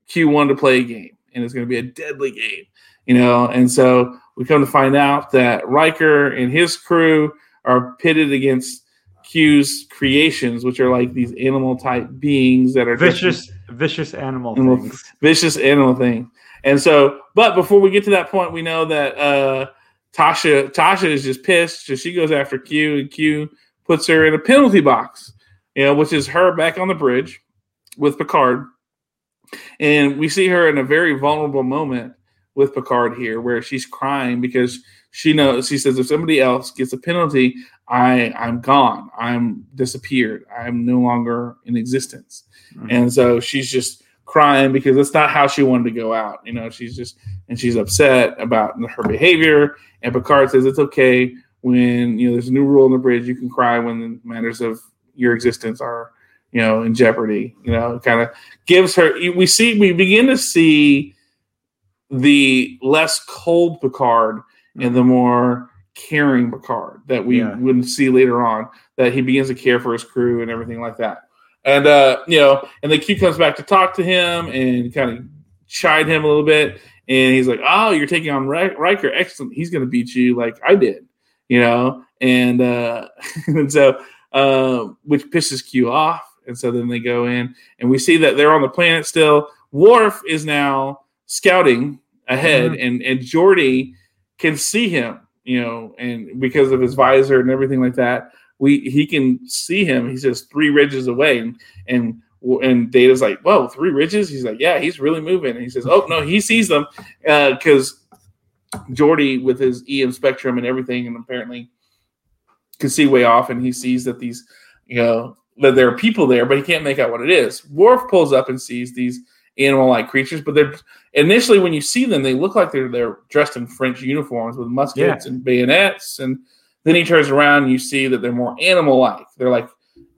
Q wanted to play a game, and it's going to be a deadly game, you know. And so we come to find out that Riker and his crew are pitted against Q's creations, which are like these animal type beings that are vicious, vicious animal Animal- things. vicious animal thing. And so, but before we get to that point, we know that uh, Tasha Tasha is just pissed, so she goes after Q, and Q puts her in a penalty box, you know, which is her back on the bridge with Picard. And we see her in a very vulnerable moment with Picard here, where she's crying because she knows she says if somebody else gets a penalty, I I'm gone, I'm disappeared, I'm no longer in existence, Mhm. and so she's just crying because that's not how she wanted to go out. You know, she's just and she's upset about her behavior. And Picard says it's okay when you know there's a new rule on the bridge. You can cry when the matters of your existence are you know in jeopardy. You know, kind of gives her. We see we begin to see the less cold Picard and the more caring Picard that we Yeah. would see later on. That he begins to care for his crew and everything like that. And uh, you know, and then Q comes back to talk to him and kind of chide him a little bit. And he's like, "Oh, you're taking on Ri- Riker. Excellent. He's going to beat you like I did." You know, and uh, and so uh, which pisses Q off. And so then they go in, and we see that they're on the planet still. Worf is now scouting ahead, mm-hmm. and and Geordi can see him. You know, and because of his visor and everything like that, we he can see him. He says three ridges away, and and and Data's like, "Whoa, three ridges?" He's like, "Yeah, he's really moving." And he says, "Oh no, he sees them uh, because Geordi with his EM spectrum and everything, and apparently can see way off, and he sees that these, you know, that there are people there, but he can't make out what it is. Worf pulls up and sees these animal-like creatures, but they're initially when you see them, they look like they're they're dressed in French uniforms with muskets and bayonets, and then he turns around and you see that they're more animal-like. They're like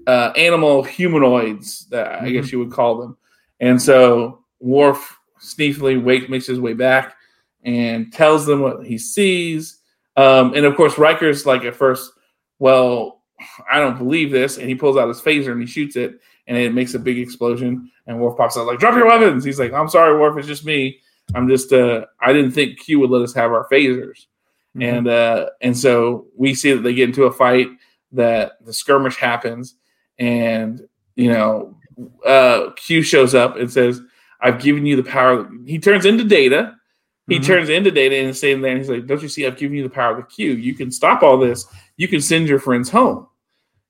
uh, animal humanoids, that I guess you would call them. And so Worf sneakily wait, makes his way back and tells them what he sees. Um, and of course, Riker's like at first, well, I don't believe this, and he pulls out his phaser and he shoots it, and it makes a big explosion. And Worf pops out like, "Drop your weapons!" He's like, "I'm sorry, Worf, it's just me. I'm just uh, I didn't think Q would let us have our phasers." And uh, and so we see that they get into a fight, that the skirmish happens, and you know, uh, Q shows up and says, "I've given you the power." He turns into Data. He Mhm. turns into Data and is standing there, and he's like, "Don't you see? I've given you the power of the Q. You can stop all this. You can send your friends home."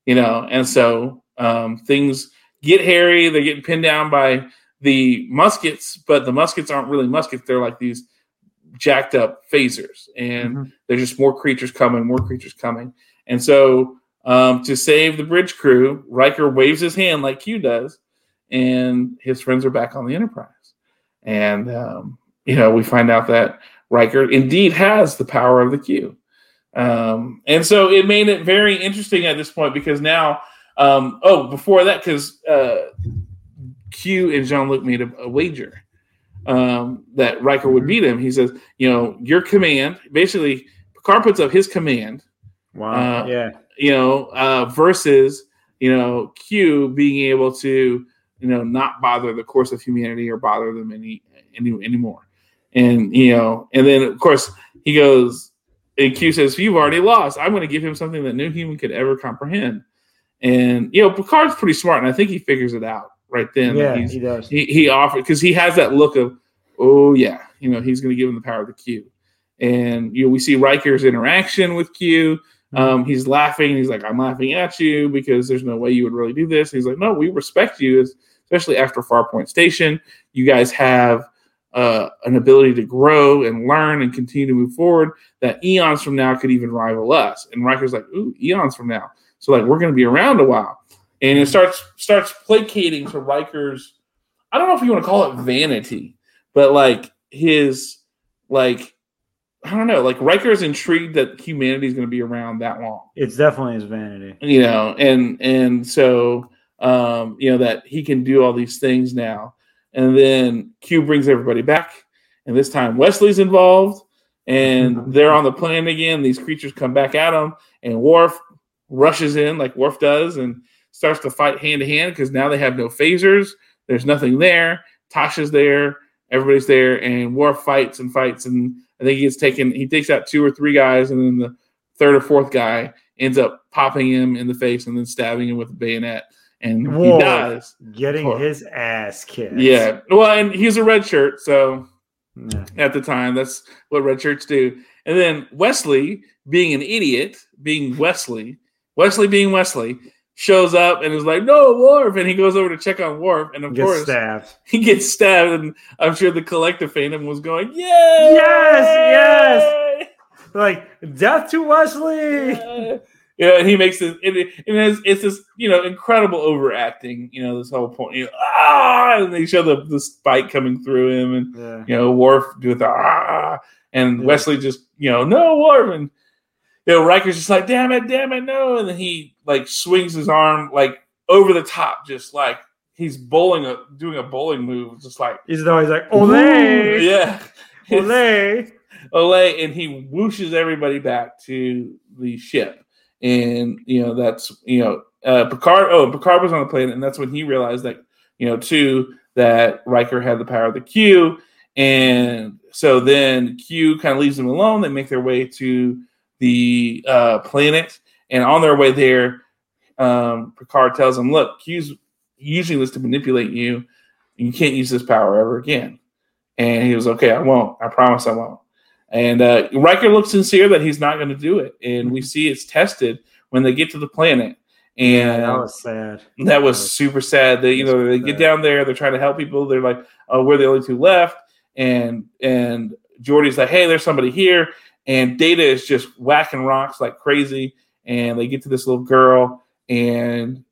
You know, and so um, things get hairy. They're getting pinned down by the muskets, but the muskets aren't really muskets. They're like these jacked up phasers, and Mhm. there's just more creatures coming, more creatures coming. And so, um, to save the bridge crew, Riker waves his hand like Q does, and his friends are back on the Enterprise. And, um, you know, we find out that Riker indeed has the power of the Q. Um, and so it made it very interesting at this point because now, um, oh, before that, because uh, Q and Jean Luc made a, a wager um, that Riker would beat him. He says, you know, your command, basically, Picard puts up his command, Wow. Uh, yeah. you know, uh, versus, you know, Q being able to, you know, not bother the course of humanity or bother them any, any anymore. And, you know, and then of course he goes, and Q says, You've already lost. I'm going to give him something that no human could ever comprehend. And you know, Picard's pretty smart, and I think he figures it out right then. Yeah, he does. he, he offered because he has that look of, oh yeah, you know, he's going to give him the power of the Q. And you know, we see Riker's interaction with Q. Um, he's laughing. He's like, "I'm laughing at you because there's no way you would really do this." He's like, "No, we respect you, especially after Farpoint Station. You guys have uh, an ability to grow and learn and continue to move forward. That eons from now could even rival us." And Riker's like, "Ooh, eons from now." So like, we're going to be around a while. And it starts starts placating to Riker's. I don't know if you want to call it vanity, but like his like I don't know, like Riker is intrigued that humanity is going to be around that long, It's definitely his vanity. you know, and and so um, you know that he can do all these things now, and then Q brings everybody back, and this time Wesley's involved, and they're on the planet again. These creatures come back at him, and Worf rushes in like Worf does, and starts to fight hand to hand because now they have no phasers. There's nothing there. Tasha's there. Everybody's there, and Worf fights and fights, and I think he gets taken. He takes out two or three guys, and then the third or fourth guy ends up popping him in the face and then stabbing him with a bayonet, and Whoa. he dies. Getting his ass kicked. Yeah, well, and he's a red shirt, so Yeah. at the time that's what red shirts do. And then Wesley, being an idiot, being Wesley, Wesley being Wesley, shows up and is like, "No, Worf," and he goes over to check on Worf, and of Gets course stabbed. he gets stabbed, and I'm sure the collective fandom was going, "Yay! Yes, yes!" Like death to Wesley. yes!" Yeah, and he makes this. It, it, it's, it's this, you know, incredible overacting. You know, this whole point. You know, ah, and they show the the spike coming through him, and Yeah. you know, Worf do the ah, and Yeah. Wesley just, you know, no Worf, and you know, Riker's just like, damn it, damn it, no, and then he like swings his arm like over the top, just like he's bowling a doing a bowling move, just like He's always like, Olay, yeah, Olay. Olay, and he whooshes everybody back to the ship, and you know that's you know uh, Picard. Oh, Picard was on the planet, and that's when he realized that you know too that Riker had the power of the Q, and so then Q kind of leaves them alone. They make their way to the uh, planet, and on their way there, um, Picard tells them, "Look, Q's using this to manipulate you. You can't use this power ever again." And he was okay. I won't. I promise I won't. And uh, Riker looks sincere that he's not going to do it, and we see it's tested when they get to the planet. And that was sad. that was super sad. That you know they get sad. down there, they're trying to help people. They're like, "Oh, we're the only two left," and and Geordi's like, "Hey, there's somebody here," and Data is just whacking rocks like crazy. And they get to this little girl, and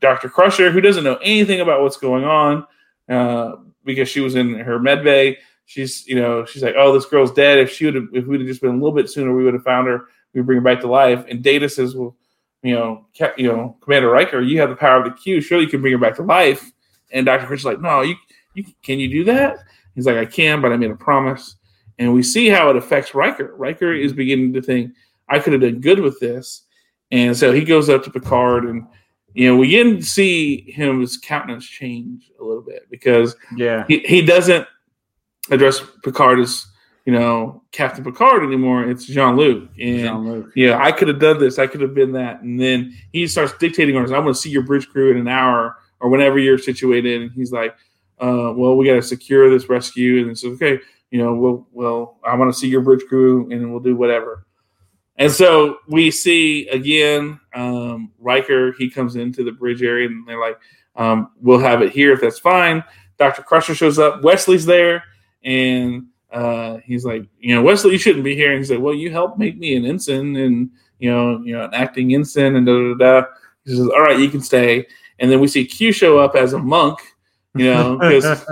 Dr. Crusher, who doesn't know anything about what's going on, uh, because she was in her med bay. She's, you know, she's like, "Oh, this girl's dead. If she would have, if we'd have just been a little bit sooner, we would have found her. We bring her back to life." And Data says, "Well." you know, you know, Commander Riker, you have the power of the Q. Surely you can bring her back to life. And Doctor Crusher's like, no, you, you can you do that? He's like, I can, but I made a promise. And we see how it affects Riker. Riker mm-hmm. is beginning to think, I could have done good with this. And so he goes up to Picard, and you know, we get to see him his countenance change a little bit because Yeah. he, he doesn't address Picard as you know Captain Picard anymore. It's Jean Luc, and Jean-Luc. yeah, I could have done this. I could have been that. And then he starts dictating orders. I'm going to see your bridge crew in an hour or whenever you're situated. And he's like, uh, well, we got to secure this rescue. And it's okay, you know, well, well, I want to see your bridge crew and we'll do whatever. And so we see again, um, Riker, he comes into the bridge area and they're like, um, we'll have it here if that's fine. Dr. Crusher shows up. Wesley's there. And uh, he's like, you know, Wesley, you shouldn't be here. And he's like, well, you helped make me an ensign and, you know, you know, an acting ensign and da da da. He says, all right, you can stay. And then we see Q show up as a monk, you know, because,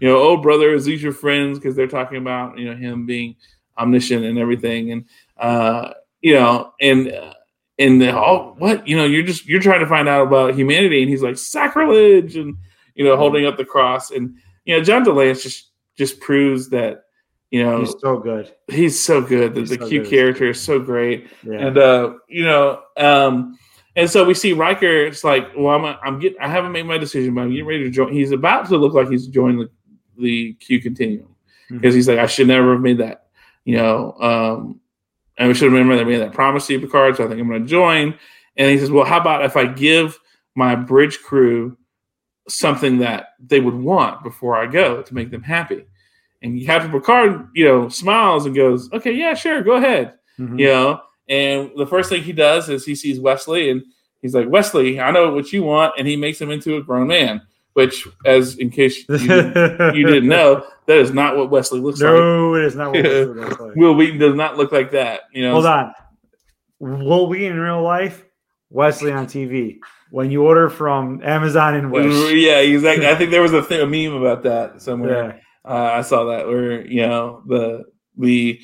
you know, oh, brother, is these your friends? Because they're talking about, you know, him being omniscient and everything. And, uh, you know, and, uh, and the, oh, what, you know, you're just, you're trying to find out about humanity. And he's like, sacrilege. And, you know, holding up the cross. And, you know, John de Lancie just, just proves that, you know, He's so good. he's so good. The, He's the so Q good. character is so great, Yeah. and uh, you know, um, and so we see Riker. It's like, well, I'm, I'm getting, I haven't made my decision, but I'm getting ready to join. He's about to look like he's joined the, the Q Continuum because he's like, I should never have made that, you know, um, and we should remember that I made that promise to you, Picard. So I think I'm going to join. And he says, "Well, how about if I give my bridge crew something that they would want before I go to make them happy?" And Captain Picard, you know, smiles and goes, "Okay, yeah, sure, go ahead." Mhm. You know, and the first thing he does is he sees Wesley and he's like, "Wesley, I know what you want," and he makes him into a grown man. Which, as in case you, you didn't know, that is not what Wesley looks like. No, it is not what it looks like. Wil Wheaton does not look like that. You know, Hold on. Will we in real life? Wesley on TV. When you order from Amazon and Wish. Yeah, exactly. I think there was a, thing, a meme about that somewhere. Yeah. Uh, I saw that where you know the the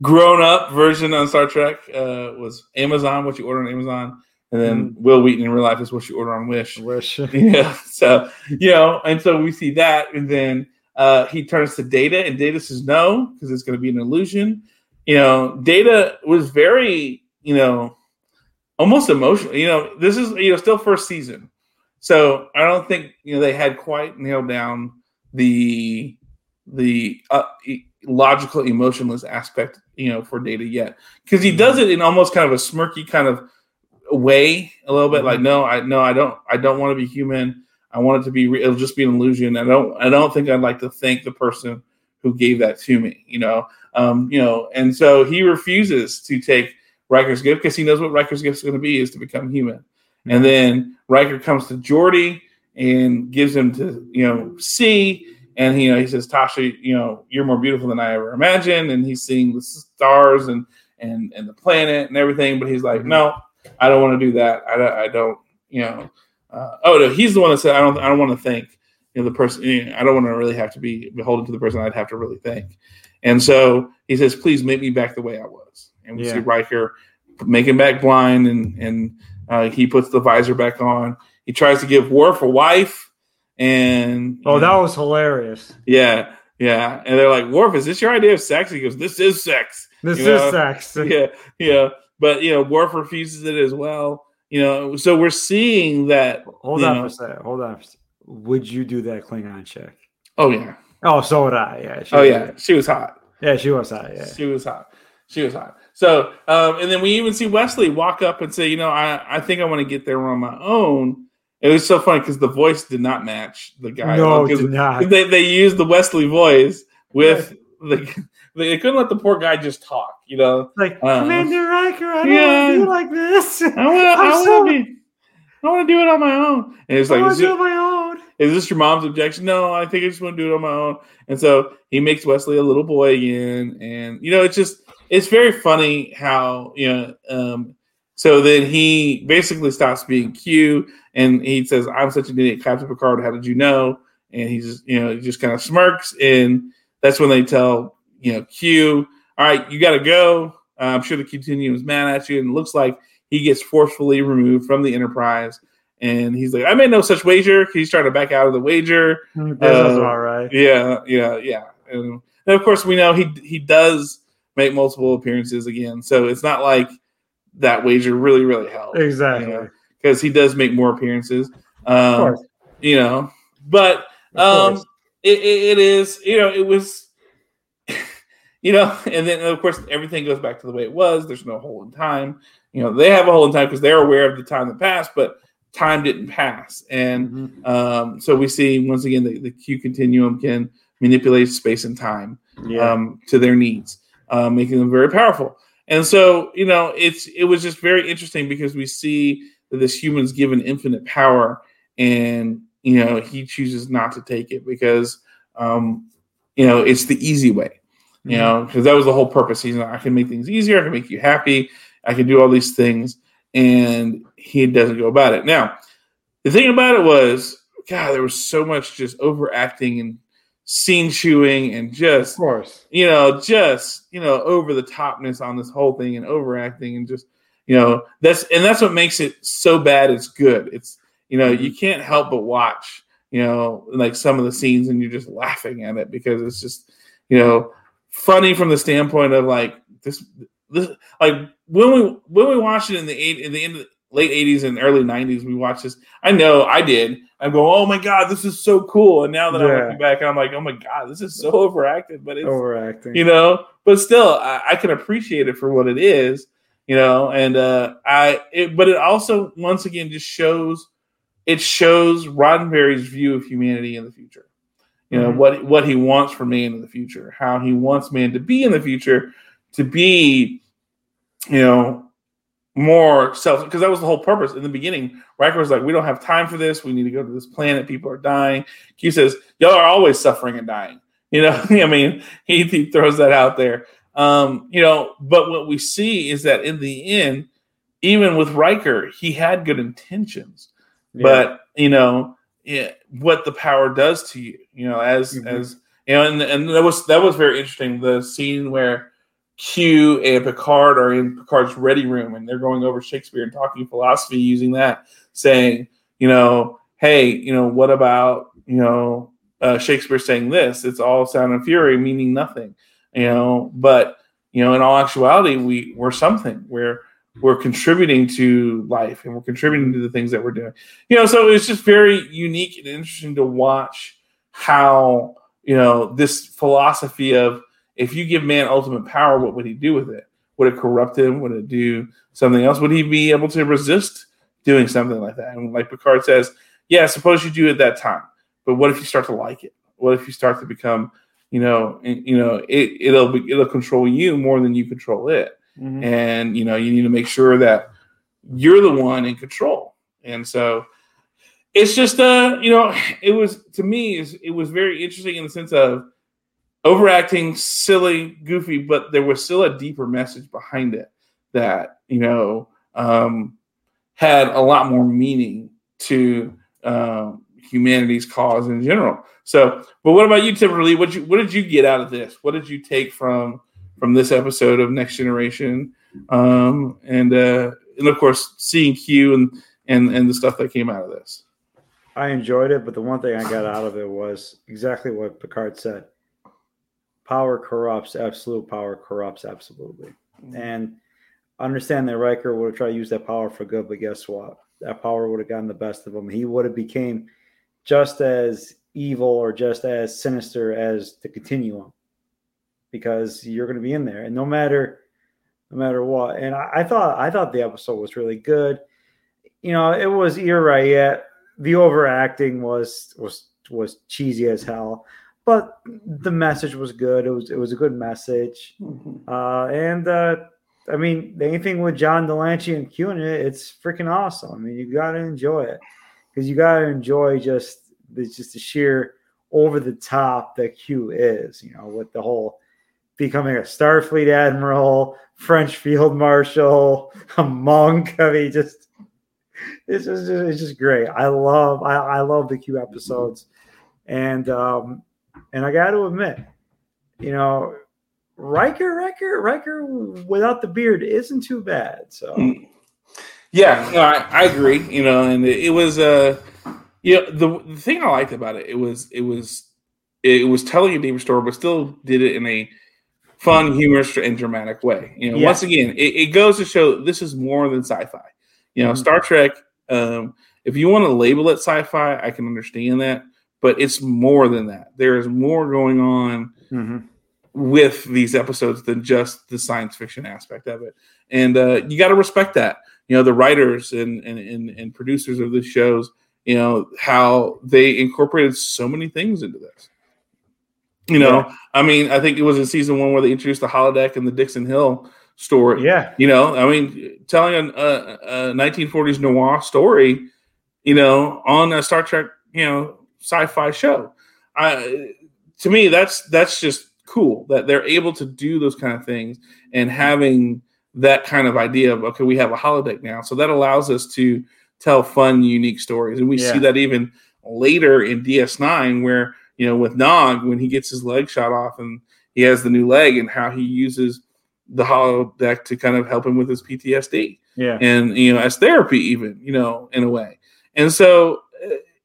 grown up version on Star Trek uh, was Amazon, what you order on Amazon, and then Wil Wheaton in real life is what you order on Wish. Wish. Yeah, so you know, and so we see that, and then uh, he turns to Data, and Data says no because it's going to be an illusion. You know, Data was very, you know, almost emotional. You know, this is you know still first season, so I don't think you know they had quite nailed down the the uh, logical emotionless aspect you know for Data yet. Because he does it in almost kind of a smirky kind of way a little bit like no i no i don't i don't want to be human. I want it to be re- it'll just be an illusion. I don't i don't think i'd like to thank the person who gave that to me you know? Um you know and so he refuses to take Riker's gift because he knows what Riker's gift is going to be is to become human and then Riker comes to Geordi and gives him to you know see and you know he says Tasha you know you're more beautiful than I ever imagined and he's seeing the stars and and and the planet and everything but he's like no I don't want to do that. I don't, I don't you know. Uh, oh no, he's the one that said I don't. I don't want to thank you know the person. You know, I don't want to really have to be beholden to the person I'd have to really thank. And so he says, please make me back the way I was. And we see Yeah. Riker make him back blind, and and uh, he puts the visor back on. He tries to give Worf a wife, and Oh, that was hilarious. yeah, yeah. And they're like, Worf, is this your idea of sex? He goes, this is sex. This You know? is sex. yeah, yeah. But you know, Worf refuses it as well. You know, so we're seeing that. Hold on know- for a second. Hold on. For a second. Would you do that Klingon check? Oh yeah, Oh, so would I. Yeah. She oh yeah. She was hot. Yeah, she was hot. Yeah. She was hot. She was hot. So, um, and then we even see Wesley walk up and say, you know, I, I think I want to get there on my own. It was so funny because the voice did not match the guy. No, it did not. they they used the Wesley voice with the. They couldn't let the poor guy just talk. You know, Like Uh, Commander Riker, I don't yeah. want to do like this. I want to. Want so- to be. I want to do it on my own. And it's I like, want to do it on my own. is this your mom's objection? No, I think I just want to do it on my own. And so he makes Wesley a little boy again. And, you know, it's just, it's very funny how, you know, um, so then he basically stops being Q and he says, I'm such an idiot, Captain Picard. How did you know? And he's just, you know, he just kind of smirks. And that's when they tell, you know, Q, all right, you got to go. Uh, I'm sure the Continuum is mad at you. And it looks like he gets forcefully removed from the Enterprise. And he's like, I made no such wager. He's trying to back out of the wager. That sounds Uh, about right. Yeah, yeah, yeah. And, and of course, we know he he does make multiple appearances again. So it's not like that wager really, really helped. Exactly. Because he does make more appearances. Um, Of course. You know, but um, it, it, is, you know, it was, you know, and then of course everything goes back to the way it was. There's no hole in time. You know, they have a hole in time because they're aware of the time that passed, but time didn't pass. And Mhm. um, so we see once again the, the Q continuum can manipulate space and time Yeah. um, to their needs, uh, making them very powerful. And so, you know, it's it was just very interesting because we see that this human's given infinite power, and you know he chooses not to take it because um, you know it's the easy way. You know, because that was the whole purpose. He's like, I can make things easier. I can make you happy. I can do all these things, and he doesn't go about it. Now, the thing about it was, God, there was so much just overacting and scene chewing and of just course. you know, just you know, over the topness on this whole thing and overacting and just you know that's and that's what makes it so bad. It's good. It's you know you mm-hmm. can't help but watch you know like some of the scenes and you're just laughing at it because it's just you know funny from the standpoint of like this this like when we when we watched it in the eight in the end of the late 80s and early 90s we watched this i know i did i'm going oh my god this is so cool and now that i'm looking back i'm like oh my god this is so overacted but it's Overacting. you know but still I, I can appreciate it for what it is you know, and uh, I. It, but it also once again just shows it shows Roddenberry's view of humanity in the future. You know Mhm. what what he wants for man in the future, how he wants man to be in the future, to be, you know, more self. Because that was the whole purpose in the beginning. Riker was like, "We don't have time for this. We need to go to this planet. People are dying." Q says, "Y'all are always suffering and dying." You know, I mean, he, he throws that out there. Um, you know, but what we see is that in the end, even with Riker, he had good intentions Yeah. but you know yeah, what the power does to you you know as Mhm. as you know and, and that was that was very interesting the scene where q and picard are in picard's ready room and they're going over shakespeare and talking philosophy using that saying you know hey you know what about you know uh, shakespeare saying this? It's all sound and fury meaning nothing you know? But you know in all actuality we we're something. We're we're contributing to life and we're contributing to the things that we're doing. You know so it's just very unique and interesting to watch how you know this philosophy of if you give man ultimate power what would he do with it? Would it corrupt him? Would it do something else? Would he be able to resist doing something like that? And like picard says yeah suppose you do it that time but what if you start to like it? What if you start to become you know you know it, it'll be, it'll control you more than you control it. Mhm. and you know you need to make sure that you're the one in control. And so it's just uh you know it was to me is it was very interesting in the sense of overacting silly goofy but there was still a deeper message behind it that you know um had a lot more meaning to um humanity's cause in general. So but what about you Timberly? What you what did you get out of this? What did you take from from this episode of next generation? Um and uh and of course seeing q and and and the stuff that came out of this. I enjoyed it, but the one thing I got out of it was exactly what Picard said. Power corrupts, absolute power corrupts absolutely. Mm-hmm. And I understand that Riker would have tried to use that power for good, but guess what? That power would have gotten the best of him. He would have became just as evil or just as sinister as the continuum. Because you're going to be in there. And no matter no matter what. And I, I thought I thought the episode was really good. You know, it was you're right, yeah the overacting was was was cheesy as hell but the message was good. It was it was a good message. Uh and uh i mean anything with John de Lancie and q in it it's freaking awesome. I mean you gotta enjoy it because you gotta enjoy just the just the sheer over the top that q is you know with the whole becoming a starfleet admiral french field marshal a monk. I mean just it's just it's just great. I love I, I love the Q episodes, and um and I got to admit, you know, Riker Riker Riker without the beard isn't too bad. So Mm. Yeah, no, I, I agree. You know, and it, it was uh, you know, the, the thing I liked about it, it was it was it was telling a deeper story, but still did it in a fun, humorous, and dramatic way. You know, Yeah. once again, it, it goes to show this is more than sci-fi. You know, Mhm. Star Trek. Um, if you want to label it sci-fi, I can understand that, but it's more than that. There is more going on mhm. with these episodes than just the science fiction aspect of it. And uh, you got to respect that. You know, the writers and, and, and, and producers of the shows, you know, how they incorporated so many things into this. You know, Yeah. I mean, I think it was in season one where they introduced the holodeck and the Dixon Hill story. yeah, You know, I mean, telling a, a, a 1940s noir story, you know, on a Star Trek, you know, sci-fi show. I, to me, that's that's just cool that they're able to do those kind of things and having that kind of idea of okay, we have a holodeck now, so that allows us to tell fun, unique stories, and we Yeah. see that even later in DS9, where you know with Nog when he gets his leg shot off and he has the new leg, and how he uses the holodeck to kind of help him with his PTSD yeah, and you know as therapy even you know in a way. And so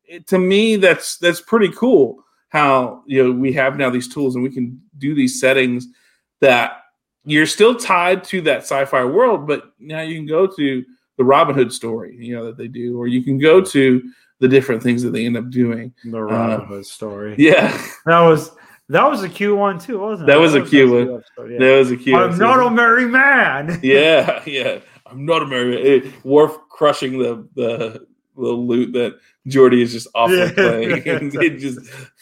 it, to me that's that's pretty cool how you know we have now these tools and we can do these settings that you're still tied to that sci-fi world but now you can go to the robin hood story you know that they do or you can go to the different things that they end up doing the uh, Robin Hood story. yeah That was That was a cute one too, wasn't it? That was a cute one. episode, yeah. That was a cute. One. I'm episode. not a merry man. yeah, yeah. I'm not American. Worf crushing the the the loot that Geordi is just awfully Yeah. playing. and it just,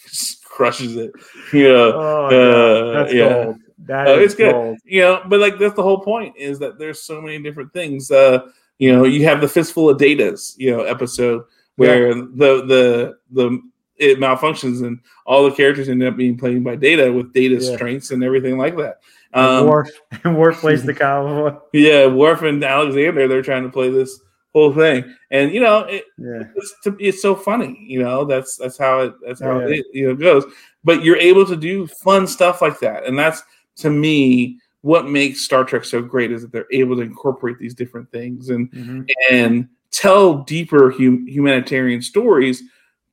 just crushes it. You know, Oh, Uh, yeah. that's yeah. gold. That Uh, is it's good. gold. you know, but like that's the whole point is that there's so many different things. Uh, you know, you have the fistful of datas, you know, episode where the the the it malfunctions and all the characters end up being played by data with data Yeah. strengths and everything like that. Um, Worf, Worf plays the cowboy. yeah, Worf and Alexander, they're trying to play this whole thing, and you know, it, Yeah. it's, it's so funny. You know, that's that's how it that's how Yeah. it you know goes. But you're able to do fun stuff like that, and that's to me what makes Star Trek so great is that they're able to incorporate these different things and Mhm. and tell deeper hum- humanitarian stories,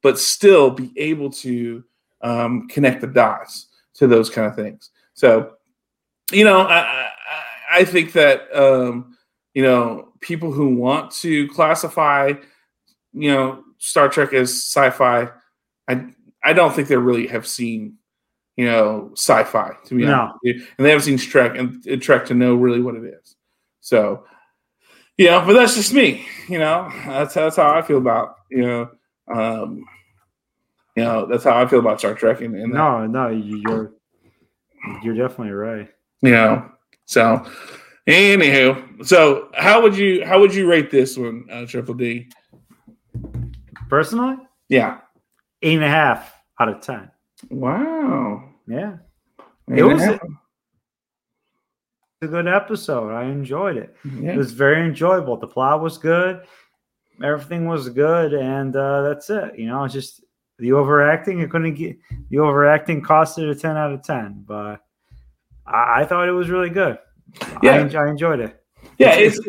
but still be able to um, connect the dots to those kind of things. So, you know, I, I, I think that um, you know people who want to classify, you know, Star Trek as sci-fi, I I don't think they really have seen. You know, sci-fi to be No. honest, and they haven't seen Trek and Trek to know really what it is. So, you know, but that's just me. You know, that's that's how I feel about you know, um, you know, that's how I feel about Star Trek. And, and No, no, you- you're you're definitely right. you know, so anywho, so how would you how would you rate this one, uh, Triple D? Personally, Yeah, eight and a half out of ten. wow, Yeah, Eight It a was- it's a good episode. I enjoyed it. It was very enjoyable. The plot was good. Everything was good, and uh, that's it. You know, it's just the overacting. It couldn't get the overacting cost it a ten out of ten, but I, I thought it was really good. I, Yeah. en- I enjoyed it. yeah. It's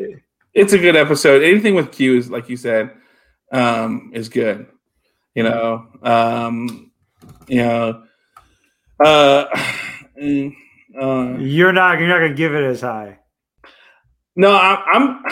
it's a good episode. Anything with Q is like you said, um, is good. You know, um, you know, uh, uh, You're not. You're not gonna give it as high. No, I, I'm.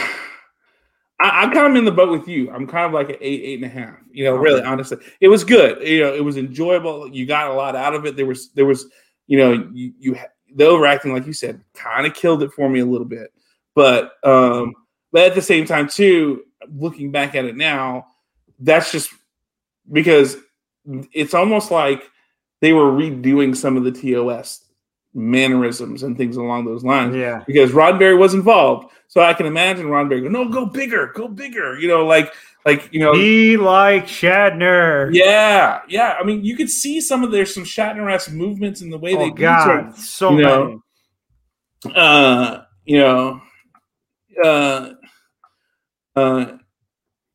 I, I'm kind of in the boat with you. I'm kind of like an eight, eight and a half. You know, really, honestly, it was good. You know, it was enjoyable. You got a lot out of it. There was, there was, you know, you, you the overacting, like you said, kind of killed it for me a little bit. But, um, but at the same time, too, looking back at it now, that's just because it's almost like they were redoing some of the TOS mannerisms and things along those lines Yeah. because Roddenberry was involved. So I can imagine Roddenberry go, no, go bigger, go bigger. You know, like, like you know, Be like Shatner. yeah, yeah. I mean, you could see some of there's some Shatner-esque movements in the way they Oh do God, so you know, many. uh, you know, uh, uh,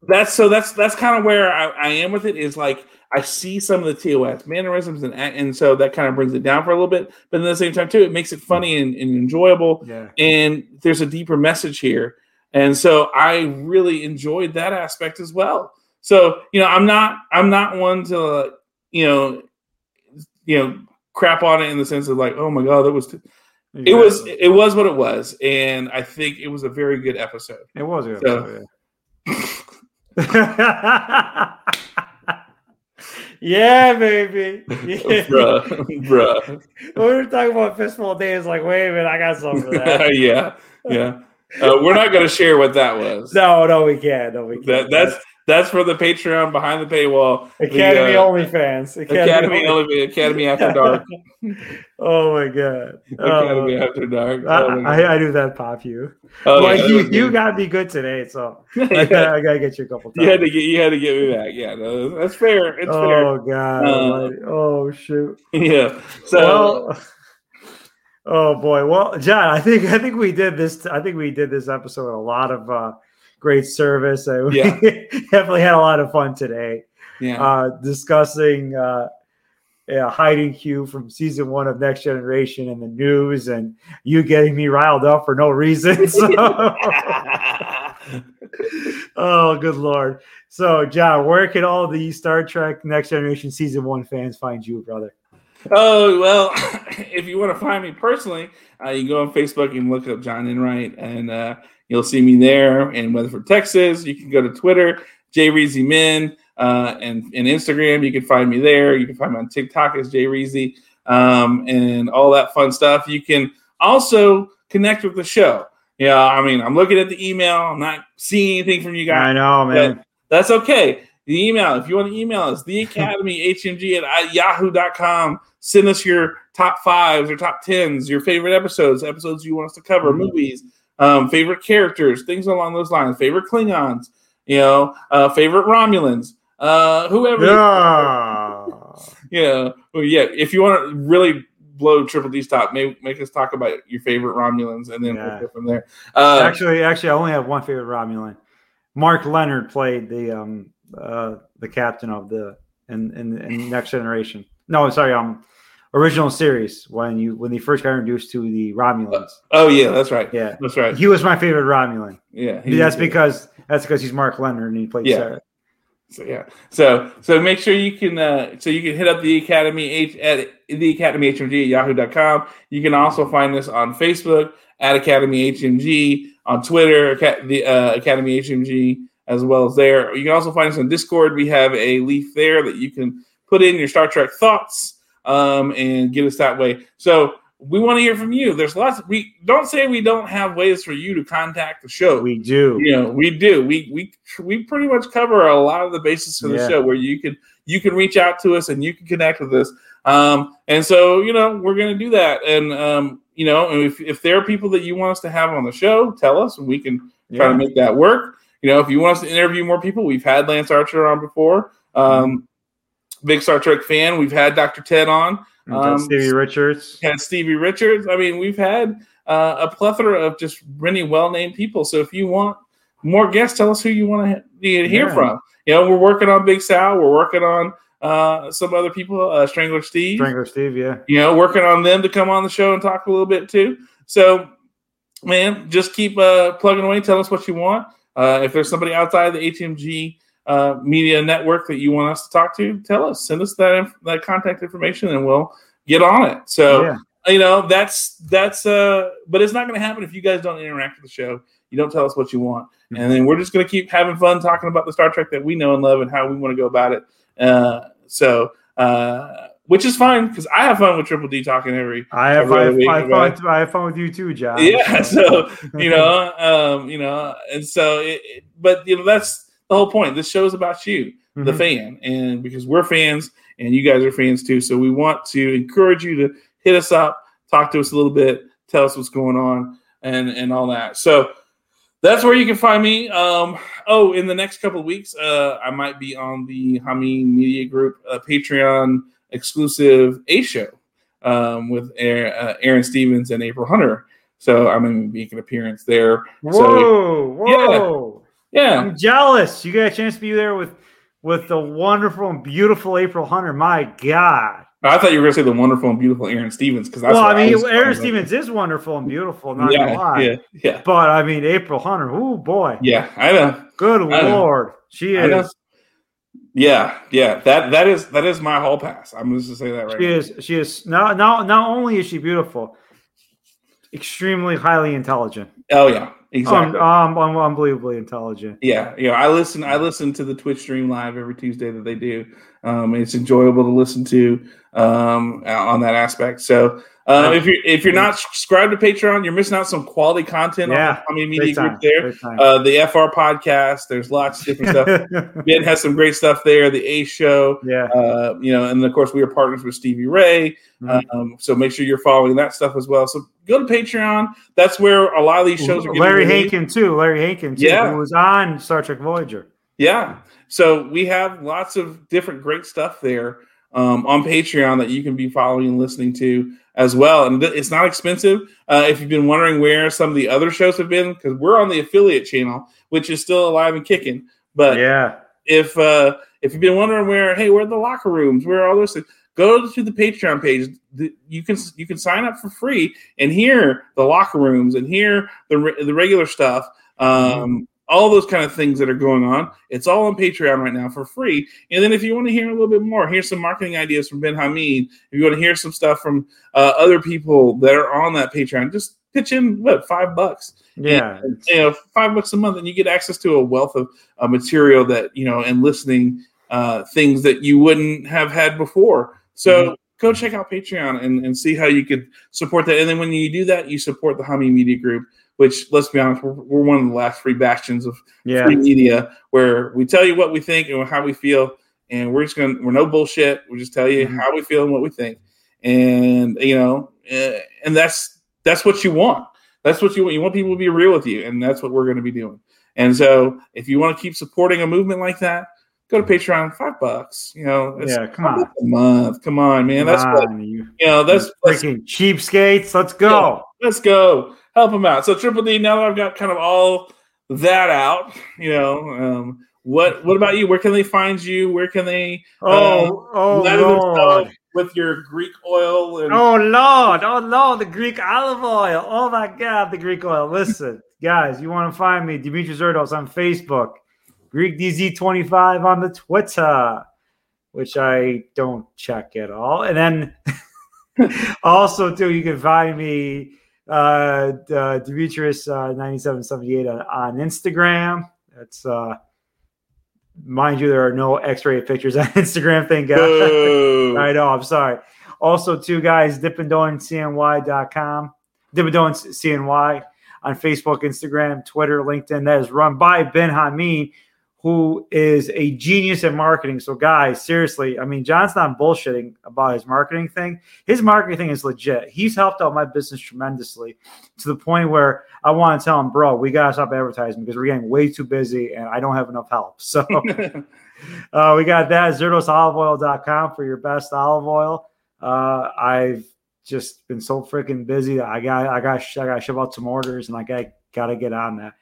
that's so that's that's kind of where I, I am with it. Is like I see some of the TOS mannerisms and and so that kind of brings it down for a little bit, but at the same time too, it makes it funny and, and enjoyable Yeah. and there's a deeper message here and so i really enjoyed that aspect as well so you know i'm not i'm not one to uh, you know you know crap on it in the sense of like oh my god that was t-. it was it was what it was and i think it was a very good episode It was a good. So- episode, yeah. yeah, baby. Yeah. bruh bruh we were talking about fistful days. Like, wait a minute, I got something for that. yeah yeah uh, we're not going to share what that was no, no, we can't. No, we can't. that, that's that's for the patreon behind the paywall The, Academy uh, only fans. academy Academy, academy after dark Oh my god. academy Oh, after dark I, Oh, I, God. I knew that pop you. Oh, yeah, you, you got me good today, so I, yeah. gotta, I gotta get you a couple times. You had to get you had to get me back. Yeah, no, that's fair. It's oh god. Uh, oh shoot. Yeah. So well, oh boy. Well, John, I think I think we did this. I think we did this episode with a lot of uh, great service. we Yeah. definitely had a lot of fun today yeah. uh, discussing uh, yeah, hiding Q from season one of Next Generation and the news, and you getting me riled up for no reason. So, oh, good lord! So, John, where can all the Star Trek Next Generation season one fans find you, brother? Oh well, if you want to find me personally, uh, you can go on Facebook and look up John Enright, and uh, you'll see me there in Weatherford, Texas. You can go to Twitter, J Reezy Min, uh, and and Instagram. You can find me there. You can find me on TikTok as J Reezy. um, and all that fun stuff. You can also connect with the show. Yeah, I mean, I'm looking at the email. I'm not seeing anything from you guys. I know, man. That's okay. The email, if you want to email us, the academy hmg at yahoo.com. Send us your top fives or top tens, your favorite episodes, episodes you want us to cover, Mhm. movies, um, favorite characters, things along those lines, favorite Klingons, you know, uh, favorite Romulans, uh, whoever. Yeah. Yeah, well, yeah. If you want to really blow Triple D's top, make make us talk about your favorite Romulans, and then Yeah. we'll go from there. Uh, actually, actually, I only have one favorite Romulan. Mark Lenard played the um uh the captain of the in in, in Next Generation. No, sorry, um, original series when you when they first got introduced to the Romulans. oh yeah, that's right. Yeah, That's right. he was my favorite Romulan. Yeah, That's because that's because he's Mark Lenard and he played Yeah. Sarek. So yeah, so so make sure you can uh, so you can hit up the Academy H at the Academy HMG at yahoo.com. You can also find us on Facebook at Academy HMG, on Twitter, the uh, Academy HMG, as well as there. You can also find us on Discord. We have a leaf there that you can put in your Star Trek thoughts um, and get us that way. So we want to hear from you. There's lots. We don't say we don't have ways for you to contact the show We do. you know we do we we we pretty much cover a lot of the basis for the Yeah. show where you can you can reach out to us and you can connect with us um and so you know we're going to do that and um you know if, if there are people that you want us to have on the show tell us and we can try Yeah. to make that work you know if you want us to interview more people we've had lance archer on before um big star trek fan we've had dr ted on um, Stevie Richards. had Stevie Richards. I mean, we've had uh, a plethora of just really well-named people. So if you want more guests, tell us who you want to hear Yeah. from. You know, we're working on Big Sal. We're working on uh, some other people, uh, Strangler Steve. Strangler Steve, yeah. You know, working on them to come on the show and talk a little bit too. So, man, just keep uh, plugging away. Tell us what you want. Uh, if there's somebody outside the HMG uh, media network that you want us to talk to, tell us. Send us that inf- that contact information, and we'll get on it. So yeah. you know that's that's uh but it's not going to happen if you guys don't interact with the show you don't tell us what you want and then we're just going to keep having fun talking about the star trek that we know and love and how we want to go about it uh so uh which is fine because i have fun with triple d talking every I have, Every I have, I have fun, I have fun with you too, John. yeah so you know um you know and so it, it- but you know that's the whole point this show is about you the Mhm. fan and because we're fans and you guys are fans too so we want to encourage you to hit us up talk to us a little bit tell us what's going on and and all that so that's where you can find me um oh in the next couple of weeks uh i might be on the Hami media group uh, patreon exclusive a show um with aaron, uh, stevens and april hunter so i'm going to make an appearance there so Whoa, Yeah. whoa. yeah I'm jealous. You got a chance to be there with with the wonderful and beautiful April Hunter. My God. I thought you were going to say the wonderful and beautiful Aaron Stevens because well, I mean, was Aaron. Stevens is wonderful and beautiful, not yeah, gonna lie. yeah, yeah, But I mean, April Hunter, oh boy, yeah. I know. good I know. lord, she I know. is, Yeah, yeah. That that is that is my hall pass. I'm just to say that right. she now. is, she is. Not not not only is she beautiful, extremely highly intelligent, Oh yeah, exactly. um, um, unbelievably intelligent. yeah, yeah. I listen. I listen to the Twitch stream live every Tuesday that they do. Um, it's enjoyable to listen to um, on that aspect. So uh, if you're if you're not subscribed to Patreon, you're missing out some quality content. Yeah, on the Media Big Group time, there. Uh, the FR podcast. There's lots of different stuff. Ben has some great stuff there. The A Show. yeah, uh, you know, and of course we are partners with Stevie Ray. Mhm. Um, so make sure you're following that stuff as well. So go to Patreon. That's where a lot of these shows are. getting Larry. Hankin too. Larry Hankin too. Yeah. who was on Star Trek Voyager. Yeah. So we have lots of different great stuff there um, on Patreon that you can be following and listening to as well. And th- it's not expensive. Uh, if you've been wondering where some of the other shows have been, because we're on the affiliate channel, which is still alive and kicking. But yeah, if uh if you've been wondering where hey where are the locker rooms where are all those things go to the patreon page you can you can sign up for free and hear the locker rooms and hear the re- the regular stuff um all those kind of things that are going on it's all on patreon right now for free and then if you want to hear a little bit more here's some marketing ideas from ben hamid if you want to hear some stuff from uh, other people that are on that patreon just pitch in what five bucks yeah. and, you know, five bucks a month, and you get access to a wealth of uh, material that you know, and listening uh, things that you wouldn't have had before. So go check out Patreon and, and see how you could support that. And then when you do that, you support the Hameen Media Group, which let's be honest, we're, we're one of the last free bastions of Yeah. free media where we tell you what we think and how we feel, and we're just gonna we're no bullshit. We just tell you Mhm. how we feel and what we think, and you know, eh, and that's that's what you want. That's what you want. You want people to be real with you, and that's what we're going to be doing. And so, if you want to keep supporting a movement like that, go to Patreon. Five bucks, you know, Yeah, come on. a month. Come on, man. That's Come what on, you you know. That's, that's freaking cheapskates. Let's go. let's go help them out. So Triple D, now that I've got kind of all that out, you know, um, what what about you? Where can they find you? Where can they Oh, oh, Lord. with your Greek oil and Oh Lord, oh Lord, the Greek olive oil. Oh my God, the Greek oil. Listen, guys, you want to find me, Dimitri Zerdos on Facebook, Greek DZ25 on the Twitter, which I don't check at all. And then also, too, you can find me, uh, uh Demetrius uh, 9778 on, on Instagram. That's uh mind you, there are no X-ray pictures on Instagram, thank God. I know. I'm sorry. Also, two guys, dipandonecny.com, Dipandone CNY on Facebook, Instagram, Twitter, LinkedIn. That is run by Ben Hameen, who is a genius at marketing. So, guys, seriously, I mean, John's not bullshitting about his marketing thing. His marketing thing is legit. He's helped out my business tremendously to the point where I want to tell him, bro, we got to stop advertising because we're getting way too busy and I don't have enough help. So, uh, we got that zerdosoliveoil.com for your best olive oil. Uh, I've just been so freaking busy that I got I got I got to ship out some orders and I got got to get on that.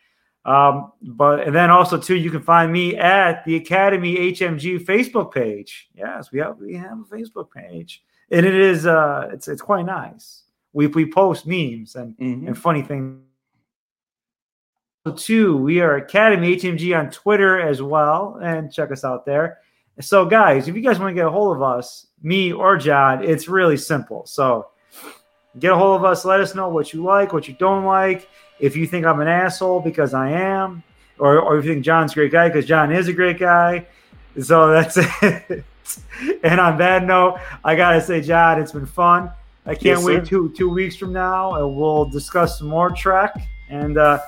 Um, but and then also too, you can find me at the Academy HMG Facebook page. Yes, we have we have a Facebook page, and it is uh it's it's quite nice. We we post memes and Mhm. and funny things. Two, we are Academy HMG on Twitter as well, and check us out there. So, guys, if you guys want to get a hold of us, me or John, it's really simple. So, get a hold of us. Let us know what you like, what you don't like. If you think I'm an asshole because I am, or, or if you think John's a great guy because John is a great guy. So that's it. and on that note, I gotta say, John, it's been fun. I can't Yes, wait sir. two two weeks from now, and we'll discuss some more Trek. And uh,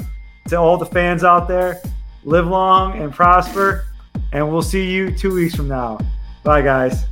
to all the fans out there, live long and prosper. And we'll see you two weeks from now. Bye, guys.